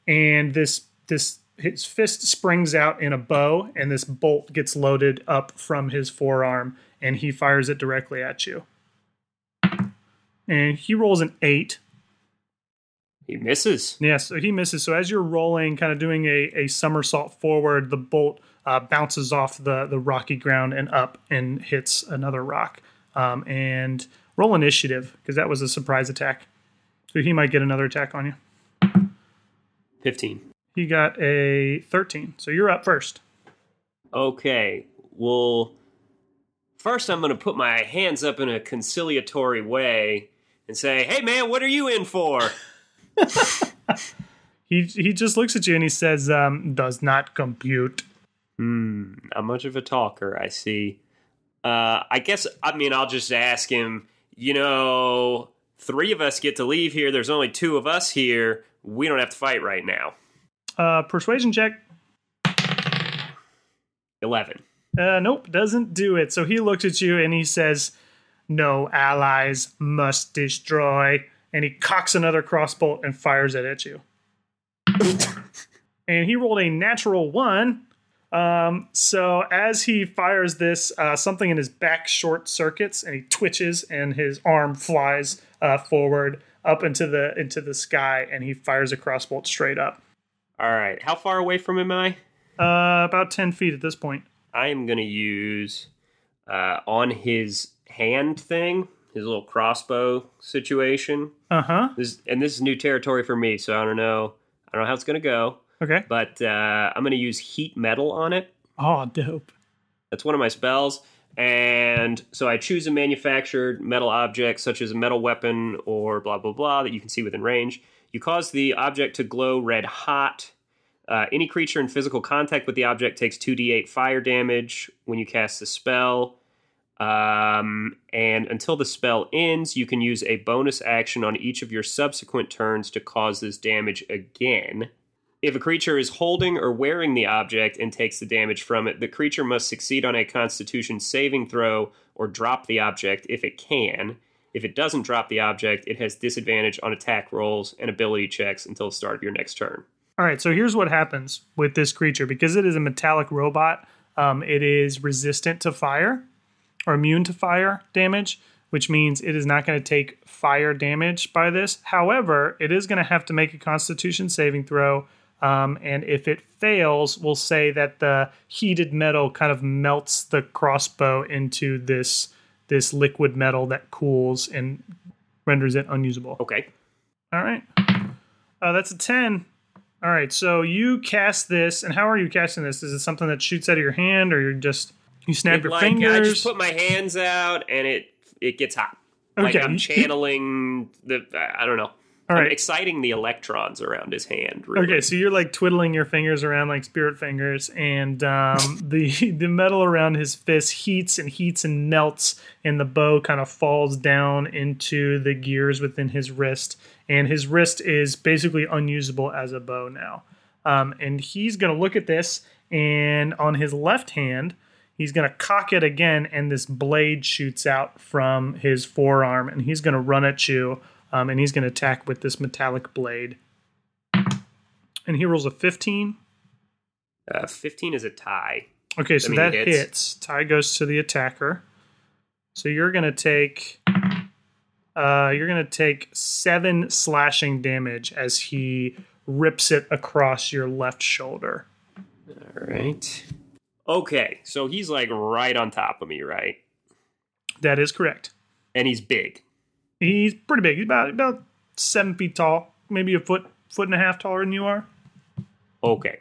and this this his fist springs out in a bow, and this bolt gets loaded up from his forearm, and he fires it directly at you. And he rolls an eight. He misses. Yeah, so he misses. So as you're rolling, kind of doing a, a somersault forward, the bolt uh, bounces off the, the rocky ground and up and hits another rock. Um, and roll initiative because that was a surprise attack. So he might get another attack on you. Fifteen. He got a 13. So you're up first. Okay. Well, first I'm going to put my hands up in a conciliatory way and say, "Hey, man, what are you in for?" He, he just looks at you and he says, um, does not compute. Hmm, not much of a talker, I see. Uh, I guess, I mean, I'll just ask him, you know, three of us get to leave here. There's only two of us here. We don't have to fight right now. Uh, persuasion check. 11. Uh, nope, doesn't do it. So he looks at you and he says, No allies must destroy. And he cocks another crossbolt and fires it at you. and he rolled a natural one. Um, so as he fires this, uh, something in his back short circuits and he twitches and his arm flies uh, forward up into the into the sky and he fires a crossbolt straight up. All right. How far away from him am I? Uh, about 10 feet at this point. I am going to use uh, on his hand thing, his little crossbow situation. Uh huh. This and this is new territory for me, so I don't know. I don't know how it's going to go, Okay. but uh, I'm going to use heat metal on it. Oh, dope. That's one of my spells. And so I choose a manufactured metal object, such as a metal weapon or blah, blah, blah, that you can see within range. You cause the object to glow red hot. Uh, any creature in physical contact with the object takes 2d8 fire damage when you cast the spell. Um, and until the spell ends, you can use a bonus action on each of your subsequent turns to cause this damage again. If a creature is holding or wearing the object and takes the damage from it, the creature must succeed on a constitution saving throw or drop the object if it can. If it doesn't drop the object, it has disadvantage on attack rolls and ability checks until the start of your next turn. All right, so here's what happens with this creature because it is a metallic robot. Um, it is resistant to fire or immune to fire damage, which means it is not going to take fire damage by this. However, it is going to have to make a Constitution saving throw, um, and if it fails, we'll say that the heated metal kind of melts the crossbow into this this liquid metal that cools and renders it unusable. Okay. All right. Uh, that's a 10. All right. So you cast this, and how are you casting this? Is it something that shoots out of your hand, or you're just, you snap your like, fingers? I just put my hands out and it it gets hot. Like Okay. I'm channeling the I don't know. All I'm right. exciting the electrons around his hand. Really. Okay, so you're like twiddling your fingers around like spirit fingers, and um, the the metal around his fist heats and heats and melts, and the bow kind of falls down into the gears within his wrist, and his wrist is basically unusable as a bow now. Um, and he's gonna look at this, and on his left hand, he's gonna cock it again, and this blade shoots out from his forearm, and he's gonna run at you, um, and he's gonna attack with this metallic blade and he rolls a 15. Uh, 15 is a tie. Okay, so mean, that hits. hits. Tie goes to the attacker. So you're gonna take uh, you're gonna take seven slashing damage as he rips it across your left shoulder. All right. Okay, so he's like right on top of me, right? That is correct. And he's big. He's pretty big. He's about about seven feet tall, maybe a foot foot and a half taller than you are. Okay.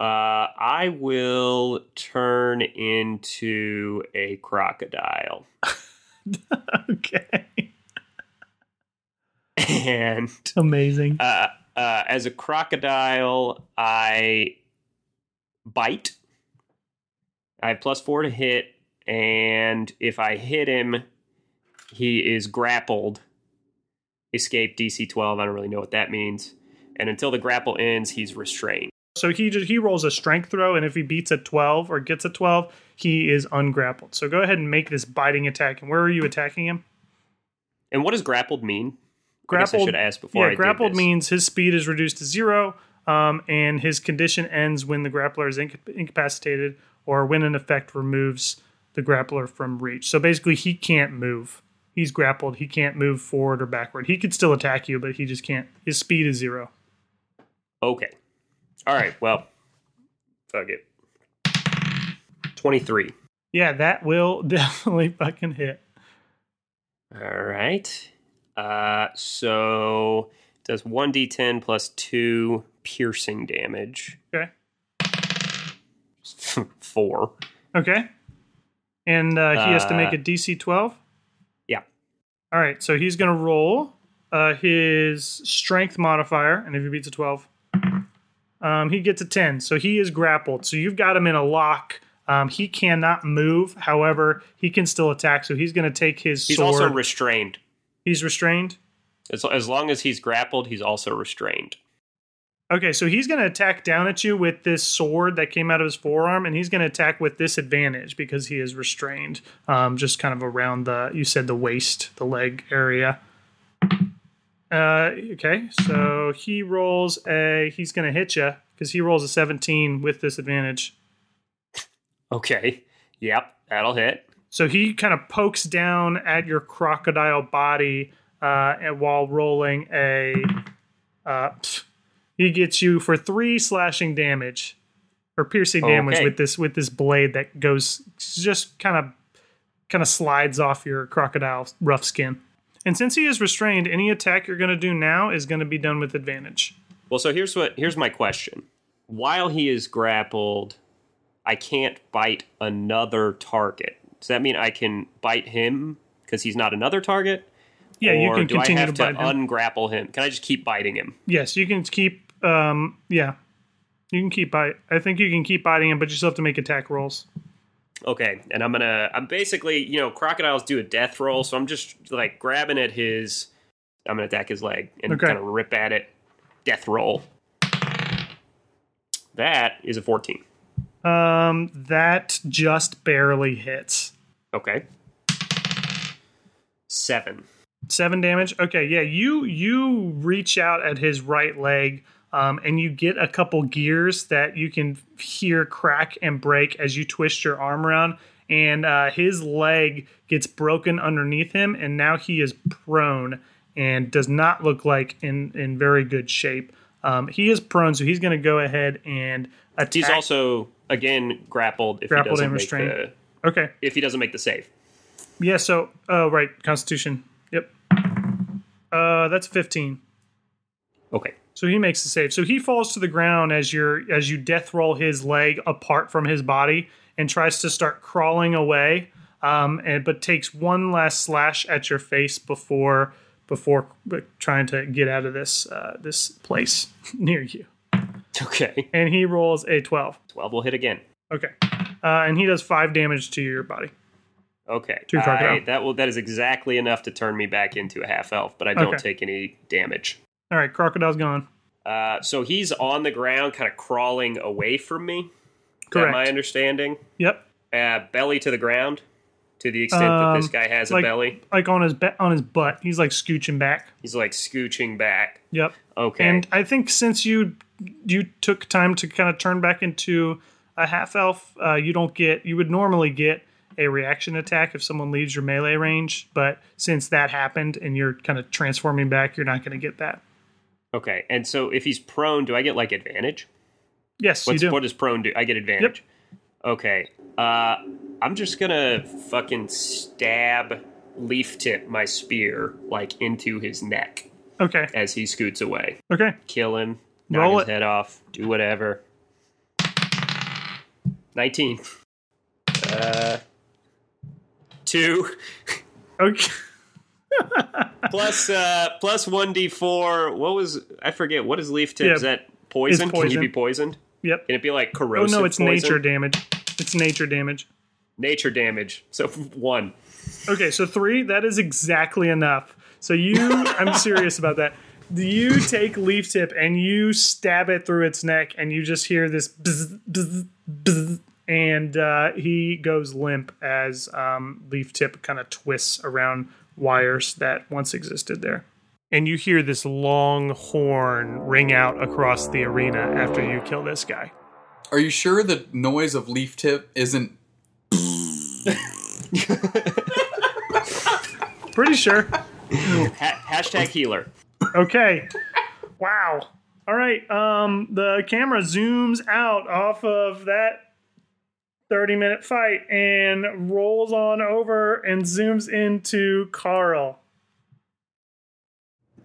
Uh, I will turn into a crocodile. okay, And amazing. uh, uh, as a crocodile, I bite. I have plus four to hit, and if I hit him, he is grappled. Escape DC 12. I don't really know what that means. And until the grapple ends, he's restrained. So he just, he rolls a strength throw, and if he beats a twelve or gets a twelve, he is ungrappled. So go ahead and make this biting attack. And where are you attacking him? And what does grappled mean? I guess I Grappled. should ask before I yeah, did grappled means his speed is reduced to zero, um, and his condition ends when the grappler is inca- incapacitated or when an effect removes the grappler from reach. So basically, he can't move. He's grappled. He can't move forward or backward. He could still attack you, but he just can't. His speed is zero. Okay. All right. Well, fuck it. 23. Yeah, that will definitely fucking hit. All right. Uh, so it does 1d10 plus 2 piercing damage. Okay. 4. Okay. And uh, he has to make Uh, a DC 12. Yeah. All right, so he's going to roll uh, his strength modifier, and if he beats a 12, um, he gets a 10. So he is grappled. So you've got him in a lock. Um, he cannot move. However, he can still attack. So he's going to take his He's sword. also restrained. He's restrained. As, as long as he's grappled, he's also restrained. Okay, so he's going to attack down at you with this sword that came out of his forearm, and he's going to attack with disadvantage because he is restrained, um, just kind of around the, you said the waist, the leg area. Uh, okay, so he rolls a, he's going to hit you because he rolls a 17 with disadvantage. Okay. Yep, that'll hit. So he kind of pokes down at your crocodile body uh, and while rolling a. Uh, pff, he gets you for three slashing damage or piercing damage Okay. with this with this blade that goes just kind of kind of slides off your crocodile rough skin. And since he is restrained, any attack you're going to do now is going to be done with advantage. Well, so here's what here's my question. While he is grappled, I can't bite another target. Does that mean I can bite him because he's not another target? Yeah, you can do I continue have to bite him. ungrapple him? Can I just keep biting him? Yes, you can keep. Um, yeah, you can keep bite. I think you can keep biting him, but you still have to make attack rolls. Okay, and I'm gonna I'm basically you know crocodiles do a death roll, so I'm just like grabbing at his. I'm gonna attack his leg and Okay. kind of rip at it. Death roll. That is a 14. Um, that just barely hits. Okay. Seven. Seven damage. Okay, yeah, you you reach out at his right leg, um, and you get a couple gears that you can hear crack and break as you twist your arm around, and uh, his leg gets broken underneath him, and now he is prone and does not look like in in very good shape. Um, he is prone, so he's going to go ahead and attack. He's also again grappled if Grappled he doesn't and make restrained. the okay. if he doesn't make the save. Yeah. So, oh right, Constitution. Uh, that's fifteen. Okay. So he makes the save. So he falls to the ground as you're as you death roll his leg apart from his body and tries to start crawling away. Um, and but takes one last slash at your face before before trying to get out of this uh, this place near you. Okay. And he rolls a twelve. 12 will hit again. Okay. Uh, and he does five damage to your body. Okay. Two crocodile. I- that will that is exactly enough to turn me back into a half elf, but I don't Okay. take any damage. All right, crocodile's gone. Uh, so he's on the ground, kind of crawling away from me. Correct. my understanding? Yep. Uh, belly to the ground, to the extent that this Um, guy has like- a belly. Like on his be- on his butt. He's like scooching back. He's like scooching back. Yep. Okay. And I think since you you took time to kind of turn back into a half elf, uh, you don't get you would normally get a reaction attack if someone leaves your melee range, but since that happened and you're kind of transforming back, you're not going to get that. okay. And so if he's prone, do I get like advantage? Yes, What's, you do. What does prone do? I get advantage. Okay. Uh, I'm just gonna fucking stab leaf tip my spear like into his neck okay. as he scoots away. Okay. Kill him. Knock Roll his it. head off. Do whatever. Nineteen. Uh, two Okay. plus uh plus one d four. What was I forget? What is leaf tip? Yeah, Is that poison? Can poison. he be poisoned? Yep. Can it be like Oh corrosive? no, it's poison? nature damage. It's nature damage. Nature damage. So one. Okay, so three, that is exactly enough. So you, I'm serious about that. Do you take leaf tip and you stab it through its neck, and you just hear this bzz, bzz, bzz, and uh, he goes limp as um, leaf tip kind of twists around wires that once existed there. And you hear this long horn ring out across the arena after you kill this guy. Are you sure the noise of leaf tip isn't? Pretty sure. Ha- hashtag healer. Okay. Wow. All right. Um, the camera zooms out off of that 30 minute fight and rolls on over and zooms into Carl.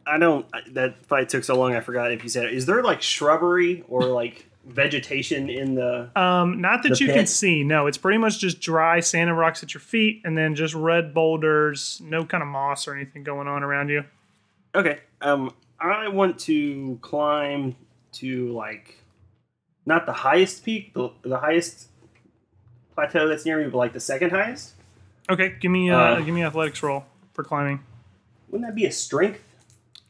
I don't. That fight took so long. I forgot if you said. it. Is there like shrubbery or like vegetation in the? Um, not that you can see. No, it's pretty much just dry sand and rocks at your feet, and then just red boulders. No kind of moss or anything going on around you. Okay. Um, I want to climb to like, not the highest peak, the, the highest plateau that's near me, but like the second highest. Okay, give me uh, Uh, give me athletics roll for climbing. Wouldn't that be a strength?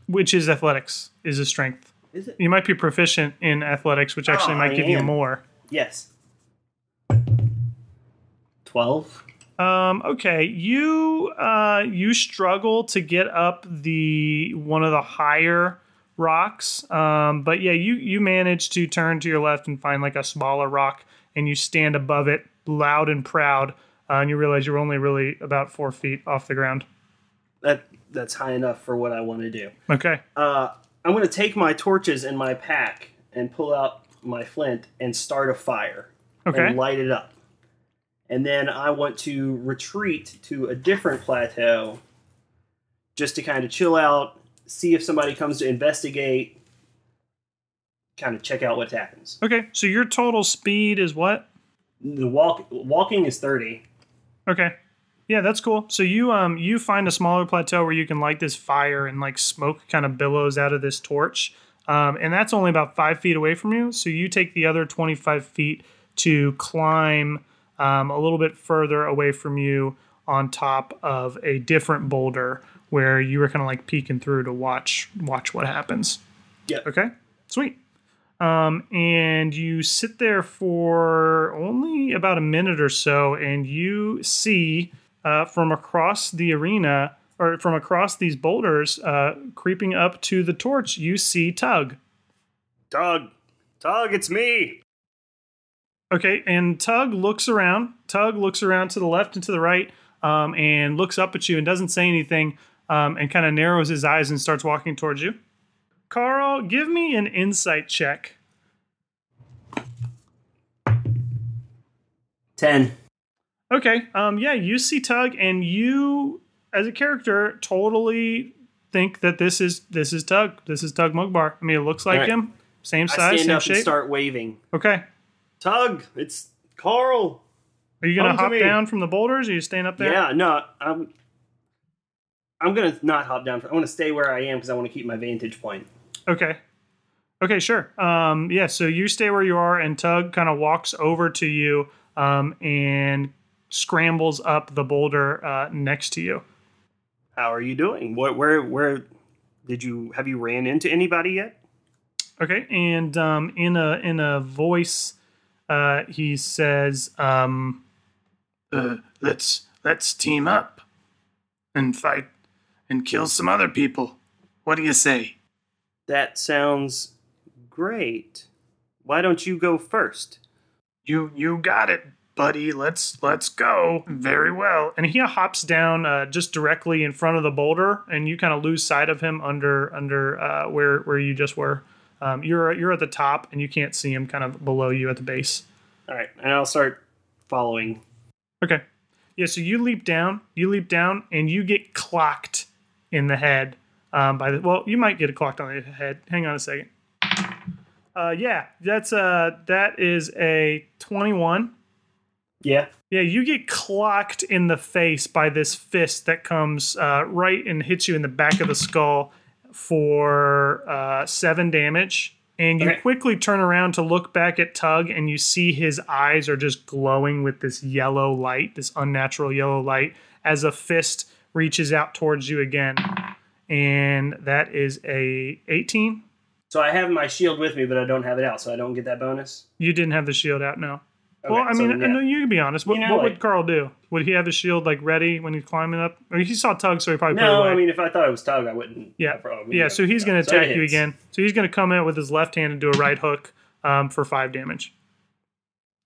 which is athletics, is a strength. Is it? You might be proficient in athletics, which actually Oh, might I give you more. Yes. Twelve. Um, okay, you uh, you struggle to get up the one of the higher rocks, um, but yeah, you you manage to turn to your left and find like a smaller rock, and you stand above it, loud and proud, uh, and you realize you're only really about four feet off the ground. That that's high enough for what I want to do. Okay, Uh, I'm going to take my torches in my pack and pull out my flint and start a fire okay, and light it up. And then I want to retreat to a different plateau just to kind of chill out, see if somebody comes to investigate, kind of check out what happens. okay. So your total speed is what? The walk walking is 30. Okay. Yeah, that's cool. So you um you find a smaller plateau where you can light this fire and like smoke kind of billows out of this torch. Um, and that's only about five feet away from you. So you take the other 25 feet to climb um, a little bit further away from you on top of a different boulder where you were kind of like peeking through to watch watch what happens. Yeah. Okay. Sweet. Um, and you sit there for only about a minute or so, and you see uh, from across the arena or from across these boulders, uh, creeping up to the torch, you see Tug. Tug, Tug, it's me. Okay, and Tug looks around. Tug looks around to the left and to the right, um, and looks up at you and doesn't say anything, um, and kind of narrows his eyes and starts walking towards you. Carl, give me an insight check. 10. Okay. Um. Yeah. You see Tug, and you, as a character, totally think that this is this is Tug. This is Tug Mugbar. I mean, it looks like Alright. him. Same size, I stand same up shape. and start waving. okay. Tug, it's Carl. Are you gonna Come hop down from the boulders? Or are you staying up there? Yeah, no, I'm. I'm gonna not hop down. I want to stay where I am because I want to keep my vantage point. Okay. Okay, sure. Um, yeah, so you stay where you are, and Tug kind of walks over to you um, and scrambles up the boulder uh, next to you. How are you doing? What? Where? Where? Did you have you ran into anybody yet? Okay, and um, in a in a voice, uh, he says, um, uh, "Let's let's team up and fight and kill some other people. What do you say?" That sounds great. Why don't you go first? You you got it, buddy. Let's let's go. Very well. And he hops down uh, just directly in front of the boulder, and you kind of lose sight of him under under uh, where where you just were. Um, you're you're at the top, and you can't see him kind of below you at the base. All right, and I'll start following. Okay. Yeah. So you leap down. You leap down, and you get clocked in the head. Um, by the well, you might get clocked on the head. Hang on a second. Uh, yeah, that's uh, that is a twenty-one. Yeah. Yeah, you get clocked in the face by this fist that comes uh, right and hits you in the back of the skull for uh, seven damage. And you Okay. quickly turn around to look back at Tug, and you see his eyes are just glowing with this yellow light, this unnatural yellow light, as a fist reaches out towards you again. And that is a 18. So I have my shield with me, but I don't have it out, so I don't get that bonus. You didn't have the shield out, no. Okay, well, I so mean, I yeah. know you can be honest. What, You know, what would Carl do? Would he have his shield like ready when he's climbing up? Or he saw Tug, so he probably No. I mean, if I thought it was Tug, I wouldn't. yeah, yeah. So he's going to So attack you hits. again. So he's going to come out with his left hand and do a right hook um, for five damage.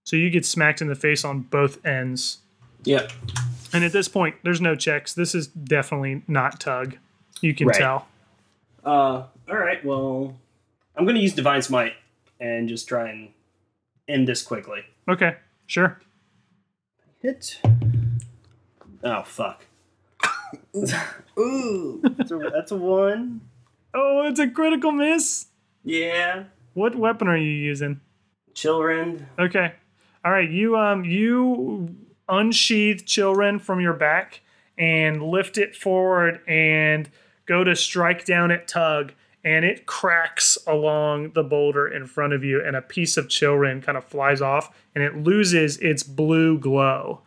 So you get smacked in the face on both ends. Yep. And at this point, there's no checks. This is definitely not Tug. You can Right. tell. Uh, all right. Well, I'm going to use Divine Smite and just try and end this quickly. Okay, sure. Hit. Oh fuck. Ooh. That's a, that's a one. Oh, it's a critical miss. Yeah. What weapon are you using? Chillrend. Okay. All right. You um you unsheath Chillrend from your back and lift it forward and go to strike down at Tug, and it cracks along the boulder in front of you, and a piece of Chillrend kind of flies off, and it loses its blue glow.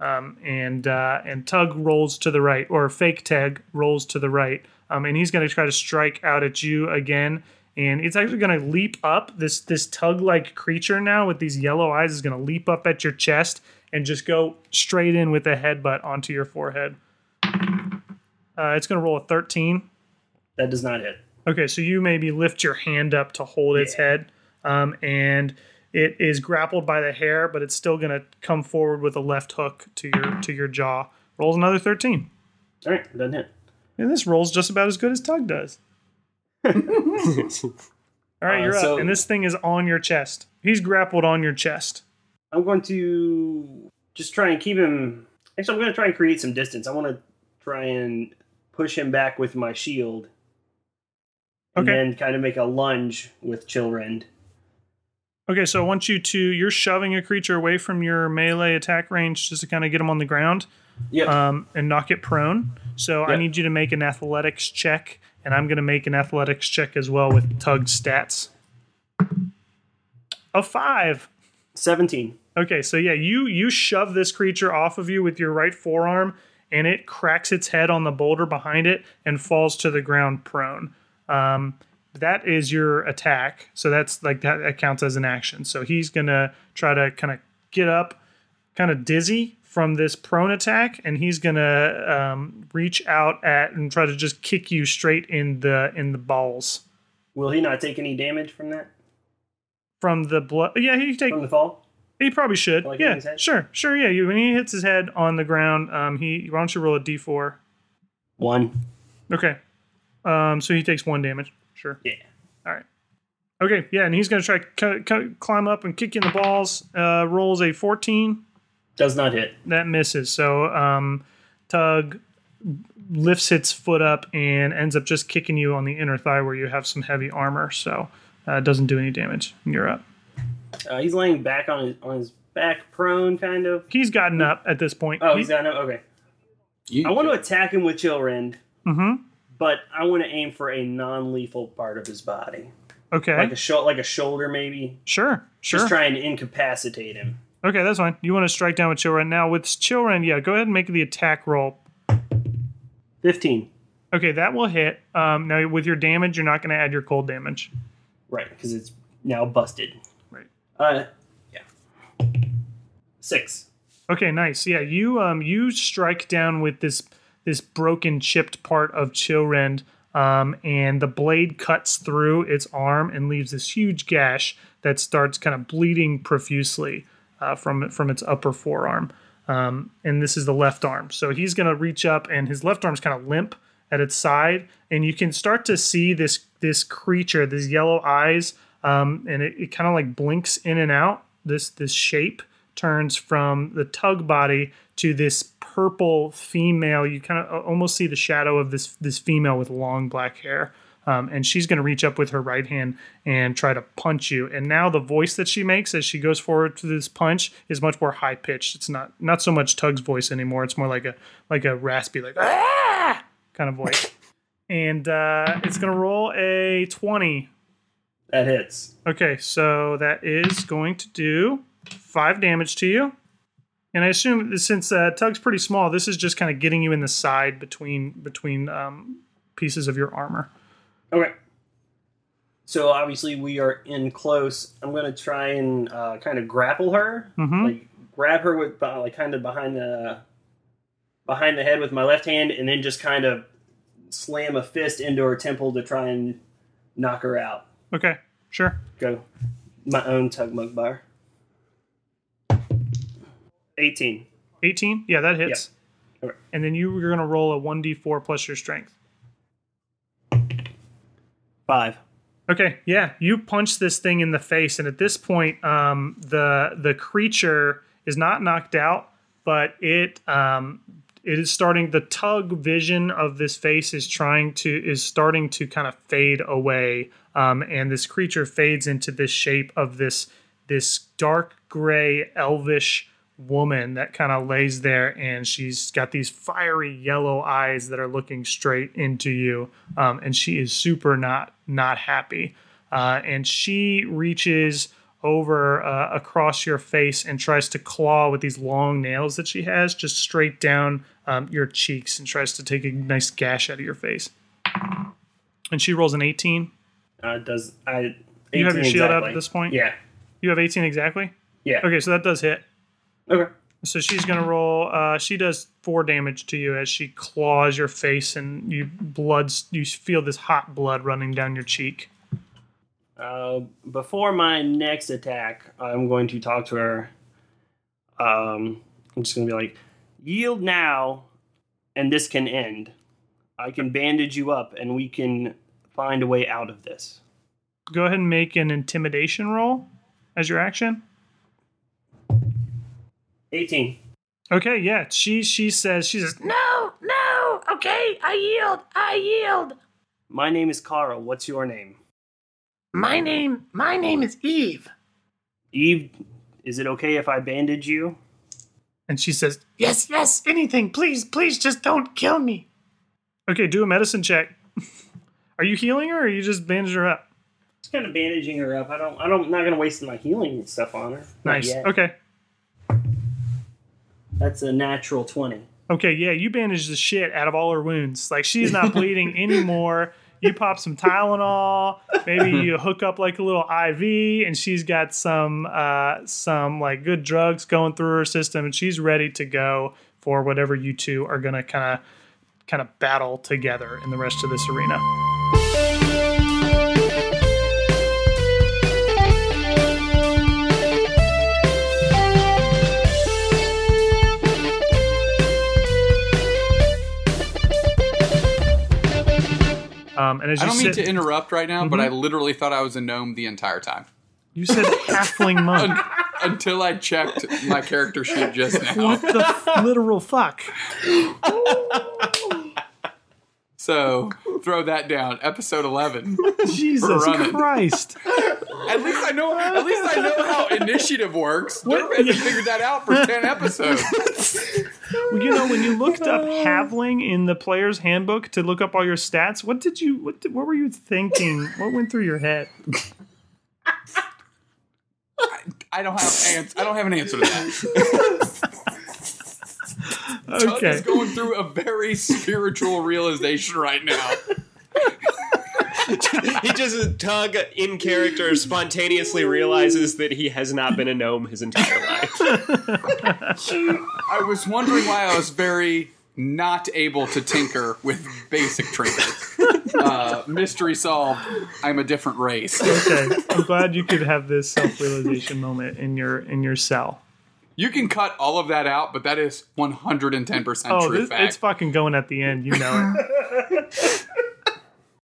Um, and uh, and Tug rolls to the right, or fake Tag rolls to the right, um, and he's going to try to strike out at you again. And it's actually going to leap up. This this Tug like creature now with these yellow eyes is going to leap up at your chest and just go straight in with a headbutt onto your forehead. Uh, it's going to roll a thirteen. That does not hit. Okay, so you maybe lift your hand up to hold its Yeah. head, um, and it is grappled by the hair, but it's still going to come forward with a left hook to your to your jaw. Rolls another thirteen, All right, doesn't hit. and this rolls just about as good as Tug does. All right, Uh, you're so- up, and this thing is on your chest. He's grappled on your chest. I'm going to just try and keep him. Actually, I'm going to try and create some distance. I want to try and push him back with my shield. And Okay. then kind of make a lunge with Chillrend. Okay, so I want you to you're shoving a creature away from your melee attack range just to kind of get him on the ground. Yep. um, and knock it prone. So I need you to make an athletics check, and I'm going to make an athletics check as well with Tug's stats. A five. 17. Okay, so yeah, you you shove this creature off of you with your right forearm, and it cracks its head on the boulder behind it and falls to the ground prone. Um, that is your attack, so that's like that, that counts as an action. So he's gonna try to kind of get up, kind of dizzy from this prone attack, and he's gonna um, reach out at and try to just kick you straight in the in the balls Will he not take any damage from that? from the blood. Yeah, he take From the fall? He probably should. Like yeah, sure, sure. Yeah, you, when he hits his head on the ground, um, he why don't you roll a d4? One. Okay, um, so he takes one damage. Sure. Yeah. All right. Okay, yeah, and he's gonna try to c- c- climb up and kick you in the balls. Uh, rolls a 14. Does not hit. That misses. So um, Tug lifts its foot up and ends up just kicking you on the inner thigh where you have some heavy armor. So uh, it doesn't do any damage. And you're up. Uh, he's laying back on his on his back, prone, kind of. He's gotten up at this point. Oh, he's got no. Okay. You I want to attack him with Chillrend, Mm-hmm. but I want to aim for a non-lethal part of his body, Okay. like a sho- like a shoulder, maybe. Sure. Sure. Just trying to incapacitate him. Okay, that's fine. You want to strike down with Chillrend. Now, with Chillrend, yeah, go ahead and make the attack roll. Fifteen. Okay, that will hit. Um, now, with your damage, you're not going to add your cold damage. Right, because it's now busted. Right. Uh, yeah. Six. Okay, nice. Yeah, you um you strike down with this this broken chipped part of Chillrend, um, and the blade cuts through its arm and leaves this huge gash that starts kind of bleeding profusely uh, from from its upper forearm. Um, and this is the left arm. So he's gonna reach up, and his left arm's kind of limp at its side, and you can start to see this this creature, these yellow eyes, um, and it, it kind of like blinks in and out. This this shape turns from the tug body to this purple female. You kind of almost see the shadow of this this female with long black hair. Um, and she's going to reach up with her right hand and try to punch you. And now the voice that she makes as she goes forward to this punch is much more high pitched. It's not not so much Tug's voice anymore. It's more like a like a raspy like ah kind of voice. And uh, it's going to roll a twenty. That hits. Okay, so that is going to do five damage to you. And I assume since uh, Tug's pretty small, this is just kind of getting you in the side between between um, pieces of your armor. Okay. So obviously we are in close. I'm gonna try and uh, kind of grapple her, Mhm. like grab her with uh, like kind of behind the behind the head with my left hand, and then just kind of slam a fist into her temple to try and knock her out. Okay, sure. Go, my own Tug Mugbar. Eighteen. 18? Yeah, that hits. Okay. And then you, you're going to roll a 1d4 plus your strength. Five. Okay, yeah, you punch this thing in the face, and at this point, um, the the creature is not knocked out, but it um, it is starting. The tug vision of this face is trying to is starting to kind of fade away, um, and this creature fades into this shape of this this dark gray elvish woman that kind of lays there and she's got these fiery yellow eyes that are looking straight into you um, and she is super not not happy uh, and she reaches over uh, across your face and tries to claw with these long nails that she has just straight down um, your cheeks and tries to take a nice gash out of your face. And she rolls an 18. Uh, does I? You have your 18 shield out at this point? Yeah. You have 18 exactly? Yeah. Okay, so that does hit. Okay. So she's gonna roll. Uh, she does four damage to you as she claws your face, and you blood. You feel this hot blood running down your cheek. Uh, before my next attack, I'm going to talk to her. Um, I'm just to be like, yield now, and this can end. I can bandage you up, and we can find a way out of this. Go ahead and make an intimidation roll as your action. 18. Okay, yeah. She she says she says no, no. Okay, I yield. I yield. My name is Carl. What's your name? My name my name is Eve. Eve, is it okay if I bandage you? And she says yes, yes. Anything, please, please, just don't kill me. Okay, do a medicine check. are you healing her, or are you just bandaging her up? Just kind of bandaging her up. I don't. I don't. I'm not going to waste my healing stuff on her. Nice. Okay. That's a natural 20. Okay, yeah, you bandage the shit out of all her wounds. Like she's not bleeding anymore. You pop some Tylenol, maybe you hook up like a little IV, and she's got some uh, some like good drugs going through her system, and she's ready to go for whatever you two are gonna kind of kind of battle together in the rest of this arena. Um, and as I don't mean sit, to interrupt right now, but Mhm. I literally thought I was a gnome the entire time you said halfling monk. until I checked my character sheet just now. what the f- literal fuck? So throw that down. Episode eleven. Jesus. Christ! At least I know. At least I know how initiative works. Derp hasn't figured that out for ten episodes. Well, you know, when you looked up Halfling in the player's handbook to look up all your stats, what did you? What, did, what were you thinking? What went through your head? I don't have ans- I don't have an answer to that. Tug Okay. is going through a very spiritual realization right now. he just Tug in character spontaneously realizes that he has not been a gnome his entire life. I was wondering why I was very not able to tinker with basic trinkets. Uh, mystery solved. I'm a different race. Okay. I'm glad you could have this self-realization moment in your in your cell. You can cut all of that out, but that is 110% Oh, true this, fact. it's fucking going at the end. You know it.